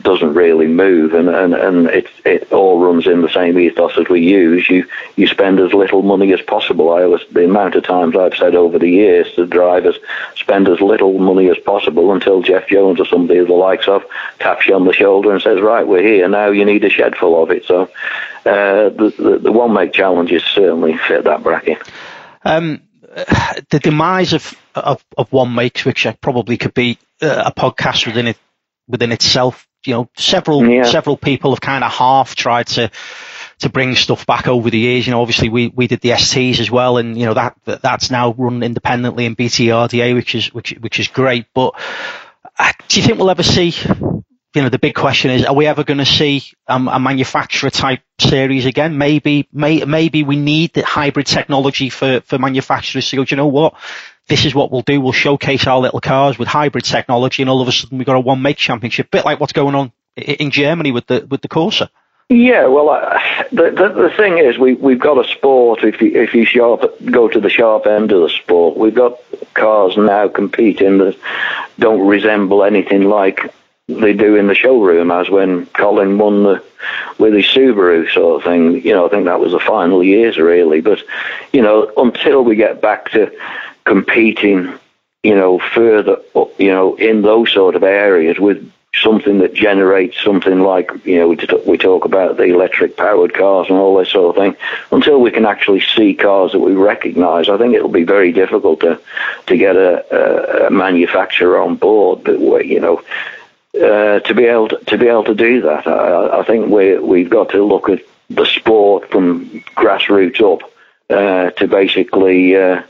doesn't really move, and, and, and it, it all runs in the same ethos as we use. You you spend as little money as possible. I was the amount of times I've said over the years to drivers spend as little money as possible until Jeff Jones or somebody of the likes of taps you on the shoulder and says, "Right, we're here now. You need a shed full of it." So uh, the, the the one make challenges certainly fit that bracket.
Um, (sighs) the demise of, of, of one makes, which probably could be uh, a podcast within it within itself. You know, several yeah. several people have kind of half tried to to bring stuff back over the years. You know, obviously we, we did the STs as well, and you know that that's now run independently in BTRDA, which is which which is great. But uh, do you think we'll ever see you know, the big question is, are we ever going to see um, a manufacturer type series again? Maybe, may, maybe we need the hybrid technology for, for manufacturers to go, do you know what? This is what we'll do. We'll showcase our little cars with hybrid technology and all of a sudden we've got a one make championship, bit like what's going on in Germany with the, with the Corsa.
Yeah, well, uh, the, the, the thing is, we we've got a sport. If you if you sharp go to the sharp end of the sport, we've got cars now competing that don't resemble anything like they do in the showroom, as when Colin won the with his Subaru sort of thing. You know, I think that was the final years really. But you know, until we get back to competing, you know, further, you know, in those sort of areas with something that generates something like you know we talk about the electric powered cars and all this sort of thing until we can actually see cars that we recognize i think it'll be very difficult to to get a, a manufacturer on board but you know uh, to be able to, to, be able to do that. I, I, think we we've got to look at the sport from grassroots up uh, to basically uh,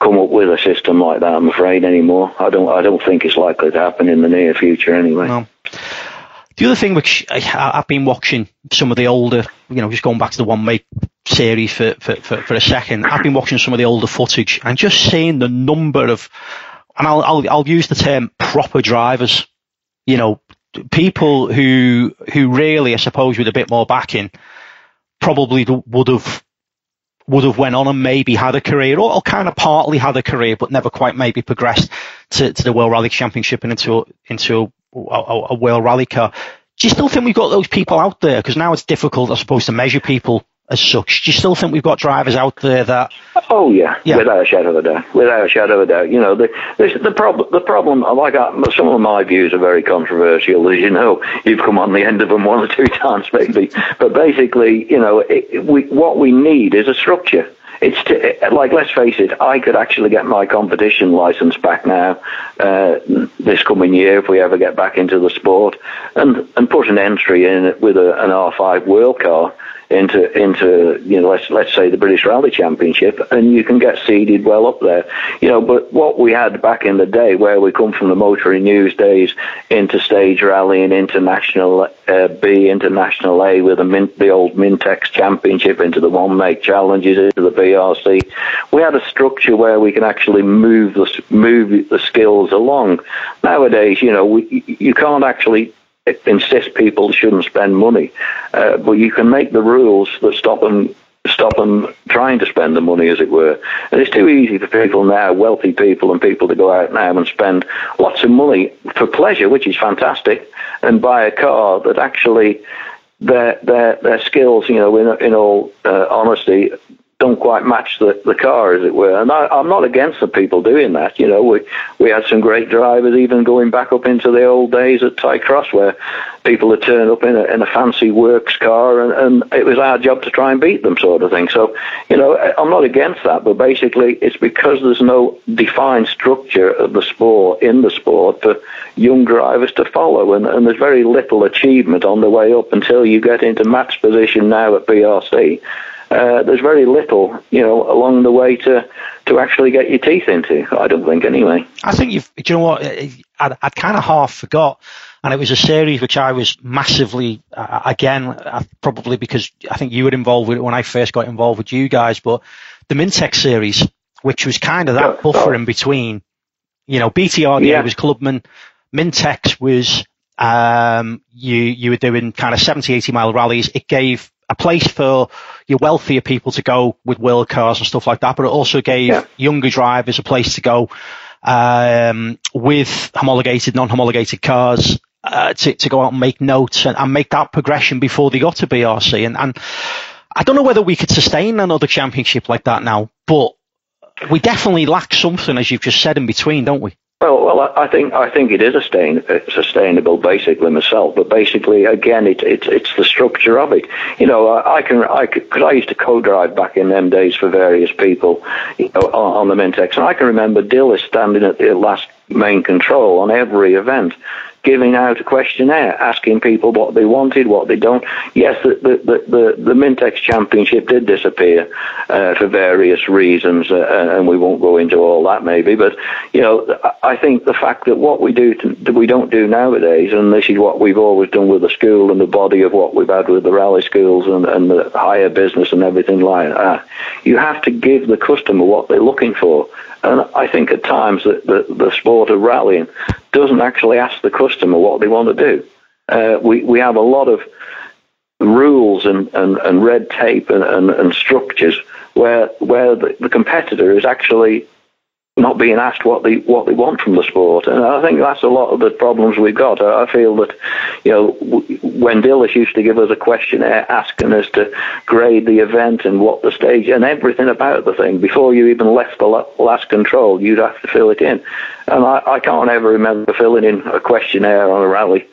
come up with a system like that. I'm afraid anymore. I don't I don't think it's likely to happen in the near future anyway. No.
The other thing which I, have been watching some of the older, you know, just going back to the one make series for, for, for, for a second, I've been watching some of the older footage and just seeing the number of, and I'll, I'll, I'll use the term proper drivers you know, people who who really, I suppose, with a bit more backing, probably would have would have went on and maybe had a career, or, or kind of partly had a career, but never quite maybe progressed to, to the World Rally Championship and into into a, a, a World Rally car. Do you still think we've got those people out there? Because now it's difficult, I suppose, to measure people as such. Do you still think we've got drivers out there that?
Oh yeah, yeah. without a shadow of a doubt. Without a shadow of a doubt. You know, the the, the problem. The problem. Like I, some of my views are very controversial, as you know. You've come on the end of them one or two (laughs) times, maybe. but basically, you know, it, we, what we need is a structure. It's to, like let's face it. I could actually get my competition license back now uh, this coming year if we ever get back into the sport, and and put an entry in with a, an R5 World Car into into you know let's let's say the British Rally Championship, and you can get seeded well up there. You know, but what we had back in the day, where we come from the motoring news days into stage rally and international uh, B, international A, with the Mint, the old Mintex Championship into the one make challenges into the BRC, we had a structure where we can actually move the move the skills along. Nowadays, you know, we, you can't actually insist people shouldn't spend money, uh, but you can make the rules that stop them stop them trying to spend the money, as it were. And it's too easy for people now, wealthy people and people to go out now and spend lots of money for pleasure, which is fantastic, and buy a car that actually their their their skills, you know, in in all uh, honesty, don't quite match the, the car, as it were. And I, am not against the people doing that. You know, we we had some great drivers, even going back up into the old days at Ty Croes, where people had turned up in a, in a fancy works car, and, and it was our job to try and beat them, sort of thing. So, you know, I'm not against that, but basically, it's because there's no defined structure of the sport in the sport for young drivers to follow, and, and there's very little achievement on the way up until you get into match position now at BRC uh, there's very little, you know, along the way to to actually get your teeth into. I don't think, anyway.
I think you've. Do you know what? I'd, I'd kind of half forgot, and it was a series which I was massively uh, again, uh, probably because I think you were involved with it when I first got involved with you guys, but the Mintex series, which was kind of that buffer in between. You know, BTR yeah. was Clubman, Mintex was um, you you were doing kind of 70, 80 mile rallies. It gave a place for your wealthier people to go with world cars and stuff like that, but it also gave yeah. younger drivers a place to go um, with homologated, non-homologated cars uh, to, to go out and make notes and, and, make that progression before they got to BRC. And, and I don't know whether we could sustain another championship like that now, but we definitely lack something, as you've just said, in between, don't we?
Well, well, I think I think it is sustain, sustainable, basically myself. But basically, again, it, it, it's the structure of it. You know, I, can I because I used to co-drive back in them days for various people, you know, on, on the Mintex, and I can remember Dillis standing at the last main control on every event giving out a questionnaire, asking people what they wanted, what they don't. Yes, the the the, the, Mintex Championship did disappear uh, for various reasons, uh, and we won't go into all that maybe. But you know, I think the fact that what we do to, that we don't do nowadays, and this is what we've always done with the school and the body of what we've had with the rally schools and, and the hire business and everything like that. You have to give the customer what they're looking for. And I think at times that the, the sport of rallying doesn't actually ask the customer what they want to do. Uh, we, we have a lot of rules and, and, and red tape and, and, and structures where, where the, the competitor is actually not being asked what they what they want from the sport, and I think that's a lot of the problems we've got. I feel that, you know, when Dillis used to give us a questionnaire asking us to grade the event and what the stage and everything about the thing before you even left the last control, you'd have to fill it in, and I, I can't ever remember filling in a questionnaire on a rally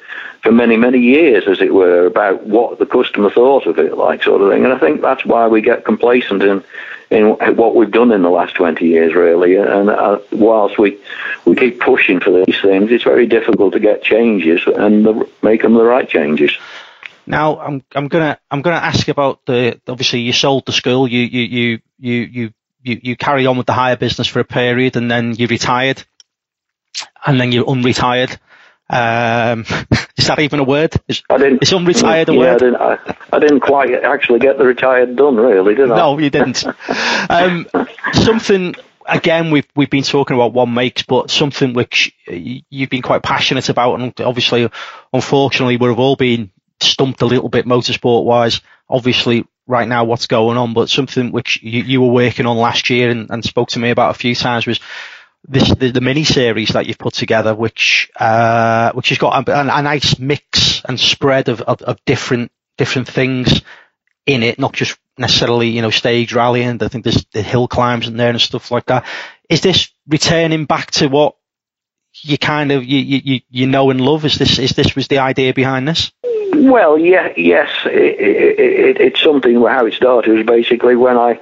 for many, many years, as it were, about what the customer thought of it, like sort of thing. And I think that's why we get complacent in in what we've done in the last 20 years, really. And uh, whilst we, we keep pushing for these things, it's very difficult to get changes and the, make them the right changes.
Now, I'm I'm gonna I'm gonna ask about the obviously you sold the school, you you you you you you, carry on with the hire business for a period, and then you retired, and then you're unretired. Um, (laughs) is that even a word? Is,
I didn't.
Is unretired a
yeah,
word?
I didn't, I, I, didn't quite actually get the retired done, really, did I?
No, you didn't. um, something again we've we've been talking about one makes, but something which you've been quite passionate about, and obviously, unfortunately, we've all been stumped a little bit motorsport wise. Obviously, right now, what's going on, but something which you, you were working on last year and, and spoke to me about a few times was this the, the mini series that you've put together, which uh, which has got a, a, nice mix and spread of, of, of, different different things in it, not just necessarily you know stage rallying. I think there's the hill climbs in there and stuff like that. Is this returning back to what you kind of you you, you know and love? Is this is this was the idea behind this?
Well, yeah, yes, it, it, it, it's something. How it started was basically when I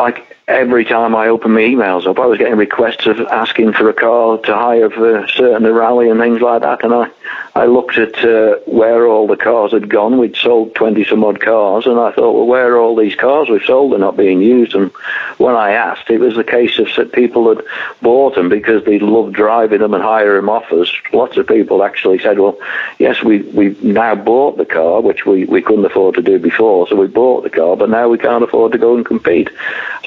I every time I opened my emails up, I was getting requests of asking for a car to hire for certain rally and things like that. And I, I looked at uh, where all the cars had gone. We'd sold 20 some odd cars, and I thought, well, where are all these cars we've sold? They're not being used. And when I asked, it was the case of people had bought them because they loved driving them and hire them off us. Lots of people actually said, well, yes, we, we've now bought the car, which we, we couldn't afford to do before, so we bought the car, but now we can't afford to go and compete.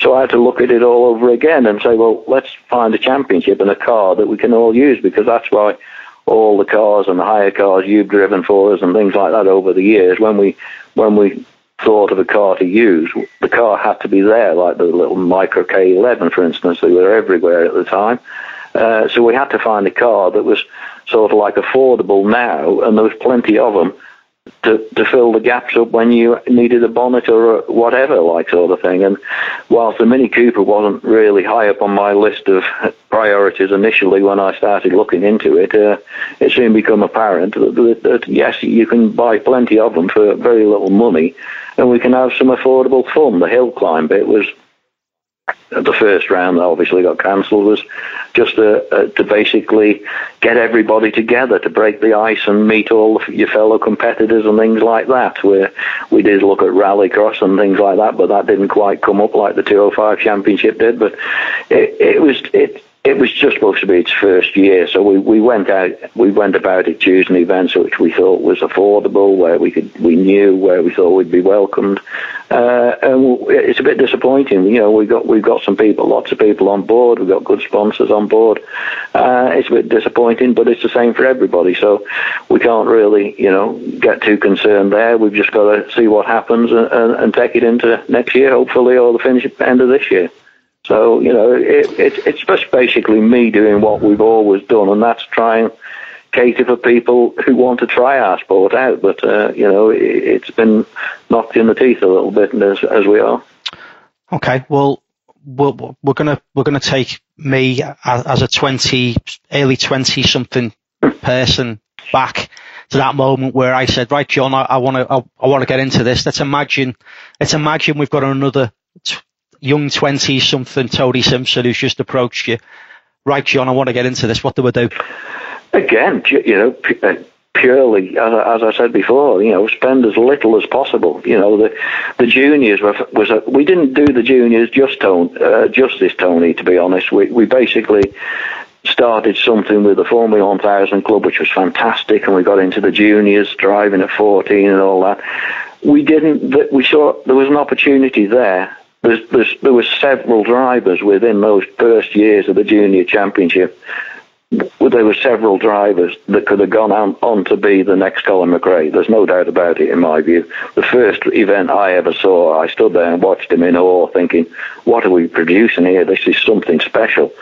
So I had to look at it all over again and say, well, let's find a championship and a car that we can all use because that's why all the cars and the hire cars you've driven for us and things like that over the years, when we when we thought of a car to use, the car had to be there, like the little Micra K11, for instance. They were everywhere at the time. Uh, so we had to find a car that was sort of like affordable now, and there was plenty of them to, to fill the gaps up when you needed a bonnet or a whatever, like sort of thing. And whilst the Mini Cooper wasn't really high up on my list of priorities initially when I started looking into it, uh, it soon became apparent that, that, that, yes, you can buy plenty of them for very little money, and we can have some affordable fun. The hill climb bit was the first round that obviously got cancelled was just to, uh, to basically get everybody together to break the ice and meet all your fellow competitors and things like that. Where we did look at rallycross and things like that, but that didn't quite come up like the 205 Championship did. But it, it was it it was just supposed to be its first year, so we, we went out, we went about it choosing events which we thought was affordable, where we could, we knew where we thought we'd be welcomed. Uh, and it's a bit disappointing, you know. We got we've got some people, lots of people on board. We've got good sponsors on board. Uh, it's a bit disappointing, but it's the same for everybody. So we can't really, you know, get too concerned there. We've just got to see what happens and, and, and take it into next year, hopefully, or the finish end of this year. So, you know, it, it, it's just basically me doing what we've always done, and that's trying cater for people who want to try our sport out. But, uh, you know, it, has been knocked in the teeth a little bit as, as we are.
Okay, well, we're, we're gonna we're gonna take me as a twenty early twenty something person back to that moment where I said, right, John, I want to I, want to get into this. Let's imagine let's imagine we've got another young 20 something Tony Simpson who's just approached you. Right, John, I want to get into this. What do we do?
Again, you know, uh, purely, as, I said before, you know, spend as little as possible. You know, the the juniors were, was a, we didn't do the juniors just tone, uh, justice, Tony. To be honest, we we basically started something with the Formula 1000 club, which was fantastic, and we got into the juniors driving at 14 and all that. We didn't. We saw there was an opportunity there there's, there's, there were several drivers within those first years of the junior championship. There were several drivers that could have gone on, on to be the next Colin McRae. There's no doubt about it, in my view. The first event I ever saw, I stood there and watched him in awe, thinking, "What are we producing here? This is something special."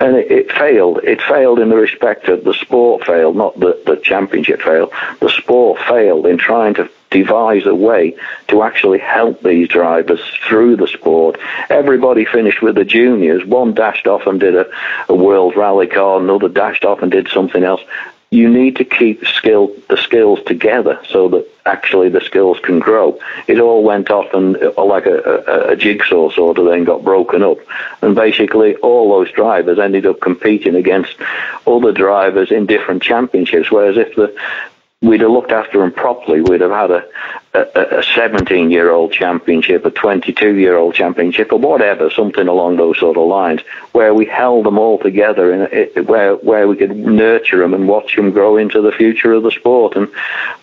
And it, it failed. It failed in the respect of the sport failed, not the, the championship failed. The sport failed in trying to devise a way to actually help these drivers through the sport. Everybody finished with the juniors. One dashed off and did a, a world rally car, another dashed off and did something else. You need to keep skill the skills together so that actually the skills can grow. It all went off and uh, like a, a, a jigsaw sort of thing got broken up, and basically all those drivers ended up competing against other drivers in different championships. Whereas if the we'd have looked after them properly, we'd have had a, a, a 17 year old championship, a 22 year old championship, or whatever, something along those sort of lines, where we held them all together, and where where we could nurture them and watch them grow into the future of the sport. And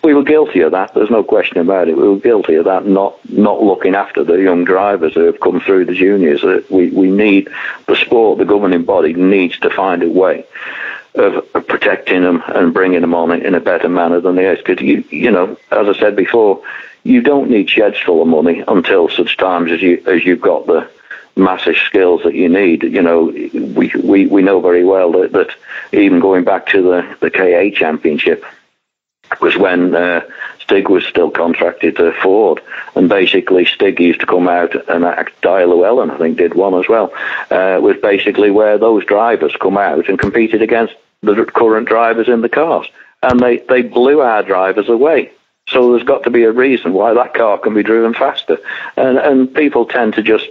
we were guilty of that. There's no question about it. We were guilty of that, not not looking after the young drivers who have come through the juniors. Uh, we we need the sport, the governing body needs to find a way of, protecting them and bringing them on in a better manner than they are. Because you, you know, as I said before, you don't need sheds full of money until such times as you as you've got the massive skills that you need. You know, we we, we know very well that, that even going back to the the KA Championship was when uh, Stig was still contracted to Ford, and basically Stig used to come out and act. Di Llewellin, I think, did one as well. Uh, was basically where those drivers come out and competed against the current drivers in the cars, and they, they blew our drivers away. So there's got to be a reason why that car can be driven faster, and and people tend to just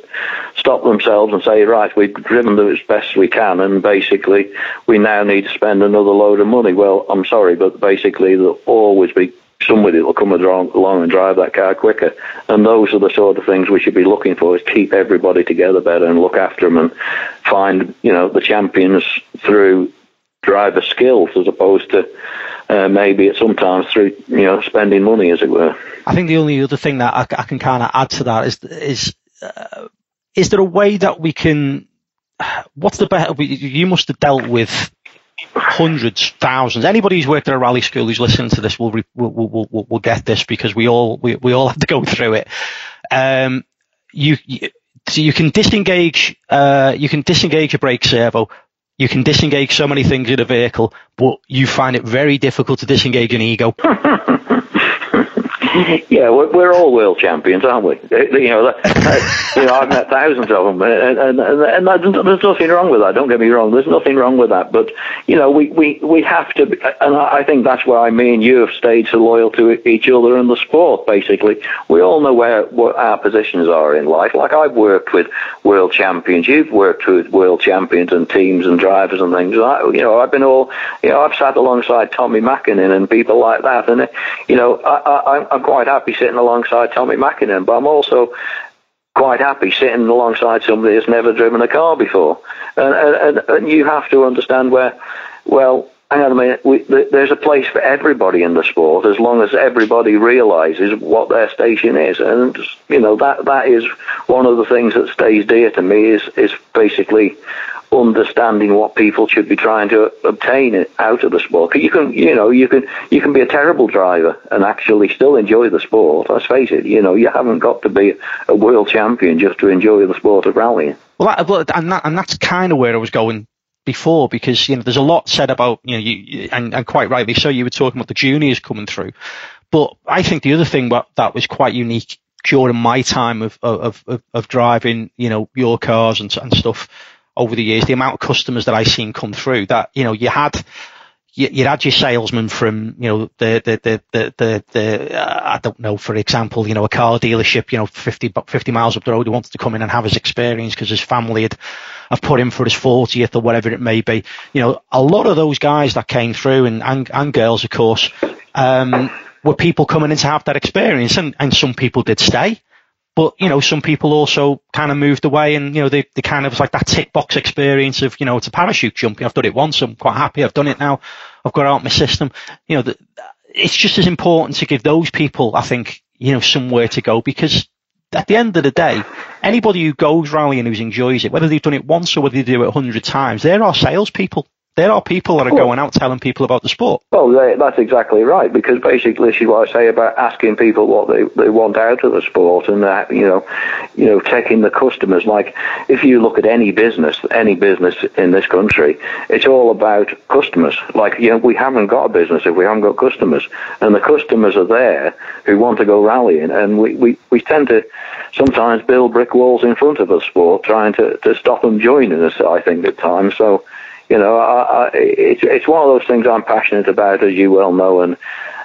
stop themselves and say, right, we've driven them as best we can, and basically we now need to spend another load of money. Well, I'm sorry, but basically there'll always be somebody that will come along and drive that car quicker. And those are the sort of things we should be looking for: is keep everybody together better and look after them and find you know the champions through driver skills as opposed to uh, maybe sometimes through you know spending money, as it were.
I think the only other thing that I, I can kind of add to that is is uh, is there a way that we can? What's the better? You must have dealt with hundreds, thousands. Anybody who's worked at a rally school who's listening to this will will will, will, will get this because we all we, we all have to go (laughs) through it. Um, you, you so you can disengage uh, you can disengage your brake servo you can disengage so many things in a vehicle, but you find it very difficult to disengage an ego. (laughs) (laughs)
yeah, we're, we're, all world champions, aren't we? Uh, you know, that, (laughs) you know, I've met thousands of them, and, and, and, and, there's nothing wrong with that. Don't get me wrong. There's nothing wrong with that. But you know, we we we have to, and I think that's why me and you have stayed so loyal to each other in the sport. Basically, we all know where what our positions are in life. Like I've worked with world champions. You've worked with world champions and teams and drivers and things. I, you know, I've been all, you know, I've sat alongside Tommi Mäkinen and people like that, and you know, I I, I, Quite happy sitting alongside Tommi Mäkinen, but I'm also quite happy sitting alongside somebody who's never driven a car before. And, and, and you have to understand where, well, hang on a minute, we, there's a place for everybody in the sport as long as everybody realizes what their station is. And, you know, that, that is one of the things that stays dear to me is, is basically understanding what people should be trying to obtain out of the sport. You can, you know, you can, you can be a terrible driver and actually still enjoy the sport. Let's face it, you know, you haven't got to be a world champion just to enjoy the sport of rallying.
Well, that, and that, and that's kind of where I was going before because you know there's a lot said about you know you and, and quite rightly so you were talking about the juniors coming through, but I think the other thing that was quite unique during my time of of of, of driving you know your cars and, and stuff over the years, the amount of customers that I seen come through that, you know, you had, you, you had your salesman from, you know, the, the, the, the, the, the uh, I don't know, for example, you know, a car dealership, you know, 50, 50 miles up the road who wanted to come in and have his experience because his family had, have put him for his 40th or whatever it may be. You know, a lot of those guys that came through and, and, and girls, of course, um, were people coming in to have that experience and, and some people did stay. But, you know, some people also kind of moved away and, you know, they, they kind of like that tick box experience of, you know, it's a parachute jumping. I've done it once. I'm quite happy. I've done it now. I've got out my system. You know, the, it's just as important to give those people, I think, you know, somewhere to go because at the end of the day, anybody who goes rallying who enjoys it, whether they've done it once or whether they do it a hundred times, they're our salespeople there are people that are going out telling people about the sport.
Well, that's exactly right because basically this is what I say about asking people what they, they want out of the sport and that you know, you know, taking the customers. Like if you look at any business, any business in this country, it's all about customers. Like you know, we haven't got a business if we haven't got customers, and the customers are there who want to go rallying, and we we, we tend to sometimes build brick walls in front of the sport, trying to to stop them joining us. I think at times so you know, I, I, it's it's one of those things I'm passionate about, as you well know, and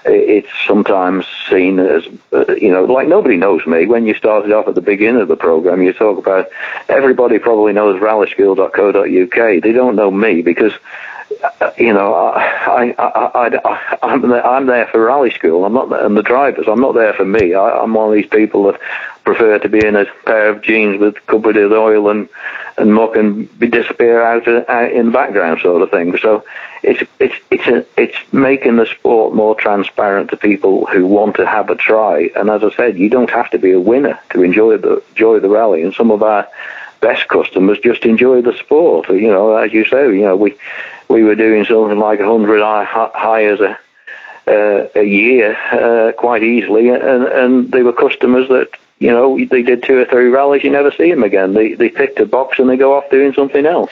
it's sometimes seen as, uh, you know, like nobody knows me. When you started off at the beginning of the program, you talk about everybody probably knows rallyschool.co.uk. They don't know me because uh, you know, I, I, I, am there, I'm there for rally school. I'm not, and the drivers. I'm not there for me. I, I'm one of these people that prefer to be in a pair of jeans with covered with oil and and muck and be disappear out, out in the background, sort of thing. So it's it's it's a, it's making the sport more transparent to people who want to have a try. And as I said, you don't have to be a winner to enjoy the enjoy the rally. And some of our best customers just enjoy the sport. You know, as you say, you know we we were doing something like 100 hires a, uh, a year uh, quite easily, and, and they were customers that you know they did two or three rallies, you never see them again. They they ticked a box and they go off doing something else.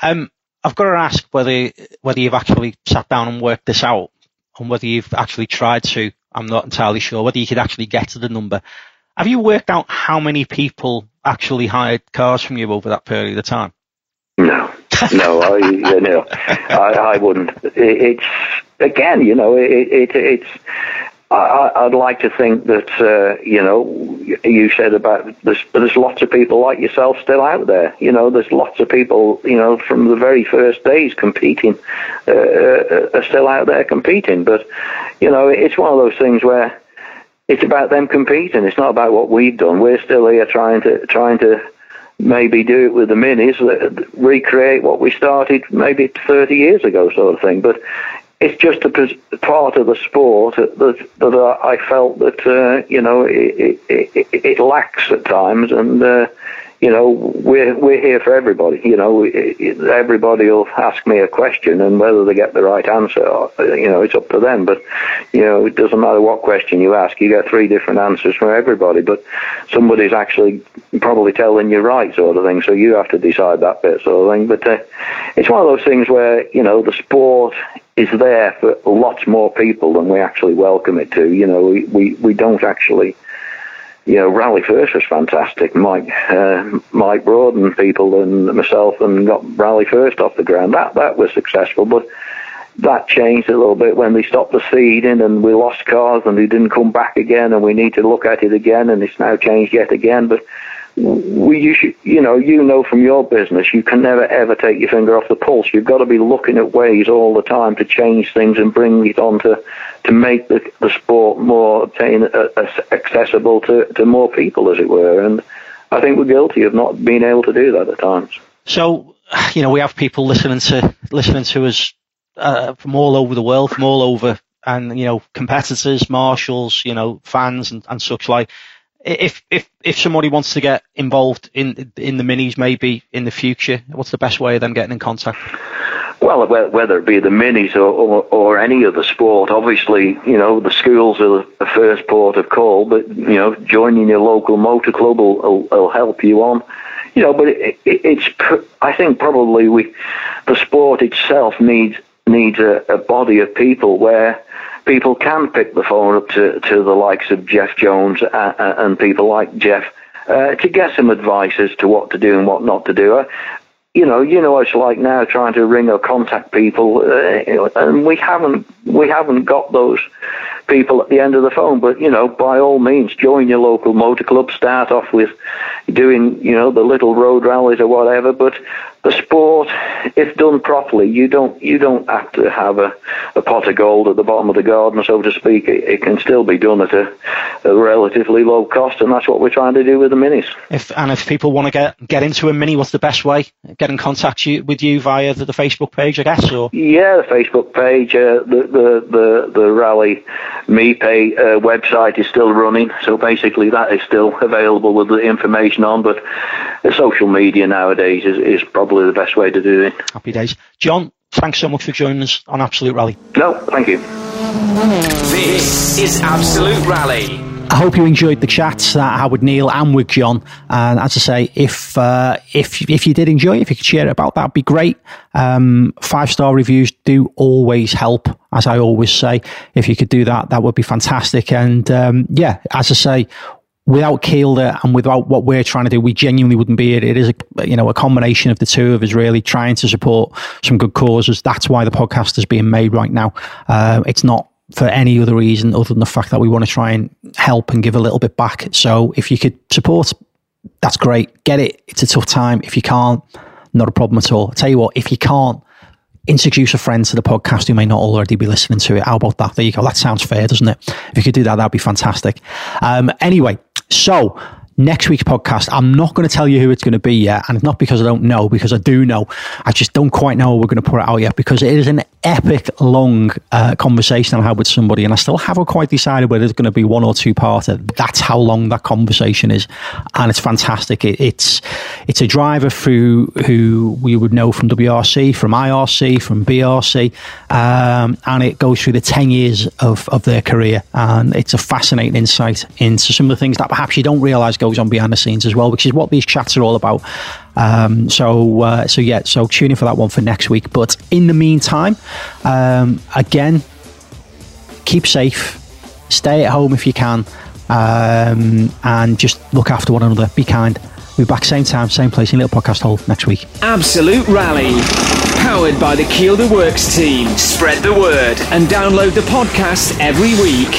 Um, I've got to ask whether whether you've actually sat down and worked this out, and whether you've actually tried to. I'm not entirely sure whether you could actually get to the number. Have you worked out how many people actually hired cars from you over that period of time?
No, no, I, (laughs) you know, I, I wouldn't. It, it's again, you know, it, it, it's. I, would like to think that uh, you know you said about there's, there's lots of people like yourself still out there. You know, there's lots of people you know from the very first days competing uh, uh are still out there competing. But you know, it's one of those things where it's about them competing. It's not about what we've done. We're still here trying to trying to maybe do it with the minis, uh, recreate what we started maybe 30 years ago, sort of thing. But it's just a part of the sport that, that I felt that uh, you know it, it, it, lacks at times, and uh, you know, we're we're here for everybody. You know, everybody will ask me a question, and whether they get the right answer, you know, it's up to them. But you know, it doesn't matter what question you ask, you get three different answers from everybody. But somebody's actually probably telling you right, sort of thing. So you have to decide that bit, sort of thing. But uh, it's one of those things where you know the sport is there for lots more people than we actually welcome it to. You know, we, we, we don't actually, you know, Rally First was fantastic. Mike uh, Mike Broad and people and myself and got Rally First off the ground. That that was successful, but that changed a little bit when they stopped the seeding and we lost cars and they didn't come back again and we need to look at it again and it's now changed yet again. But we, you, should, you know, you know from your business, you can never ever take your finger off the pulse. You've got to be looking at ways all the time to change things and bring it on to, to make the, the sport more obtain, uh, accessible to, to more people, as it were. And I think we're guilty of not being able to do that at times.
So, you know, we have people listening to listening to us uh, from all over the world, from all over, and you know, competitors, marshals, you know, fans, and, and such like if if if somebody wants to get involved in in the minis maybe in the future, what's the best way of them getting in contact?
Well, whether it be the minis or, or, or any other sport, obviously, you know, the schools are the first port of call, but, you know, joining your local motor club will, will, will help you on. You know, but it, it, it's, I think probably we, the sport itself needs, needs a, a body of people where people can pick the phone up to, to the likes of Jeff Jones and, uh, uh, and people like Jeff uh, to get some advice as to what to do and what not to do. Uh, you know, you know it's like now trying to ring or contact people, uh, and we haven't we haven't got those people at the end of the phone. But you know, by all means, join your local motor club. Start off with doing you know the little road rallies or whatever. But the sport, if done properly, you don't you don't have to have a, a pot of gold at the bottom of the garden, so to speak. It, it can still be done at a, a, relatively low cost, and that's what we're trying to do with the minis.
If and if people want to get get into a mini, what's the best way? Get in contact you, with you via the, the, Facebook page, I guess, or
yeah, the Facebook page, uh, the, the the the rally me pay uh, website is still running, so basically that is still available with the information on. But social media nowadays is, is probably probably the best way to do it.
Happy days. John, thanks so much for joining us on Absolute Rally.
No, thank you.
This is Absolute Rally.
I hope you enjoyed the chats that I had with Neil and with John. And as I say, if uh, if if you did enjoy, it, if you could share it about, that'd be great. Um, five star reviews do always help, as I always say. If you could do that, that would be fantastic. And um, yeah, as I say, without Kielder and without what we're trying to do, we genuinely wouldn't be here. It is a, you know, a combination of the two of us really trying to support some good causes. That's why the podcast is being made right now. Uh, it's not for any other reason other than the fact that we want to try and help and give a little bit back. So if you could support, that's great. Get it. It's a tough time. If you can't, not a problem at all. I'll tell you what, if you can't, introduce a friend to the podcast who may not already be listening to it. How about that? There you go. That sounds fair, doesn't it? If you could do that, that'd be fantastic. Um, anyway, so next week's podcast, I'm not going to tell you who it's going to be yet. And not because I don't know, because I do know. I just don't quite know we're going to put it out yet because it is an epic long uh, conversation I had with somebody. And I still haven't quite decided whether it's going to be one or two parter. That's how long that conversation is. And it's fantastic. It, it's, it's a driver through who we would know from WRC, from IRC, from BRC. Um, and it goes through the 10 years of, of their career. And it's a fascinating insight into some of the things that perhaps you don't realize goes on behind the scenes as well, which is what these chats are all about. Um, so, uh, so yeah, so tune in for that one for next week. But in the meantime, um, again, keep safe, stay at home if you can, um, and just look after one another. Be kind. We'll be back same time, same place in Little Podcast Hall next week.
Absolute Rally. Powered by the Kielder Works team. Spread the word and download the podcast every week.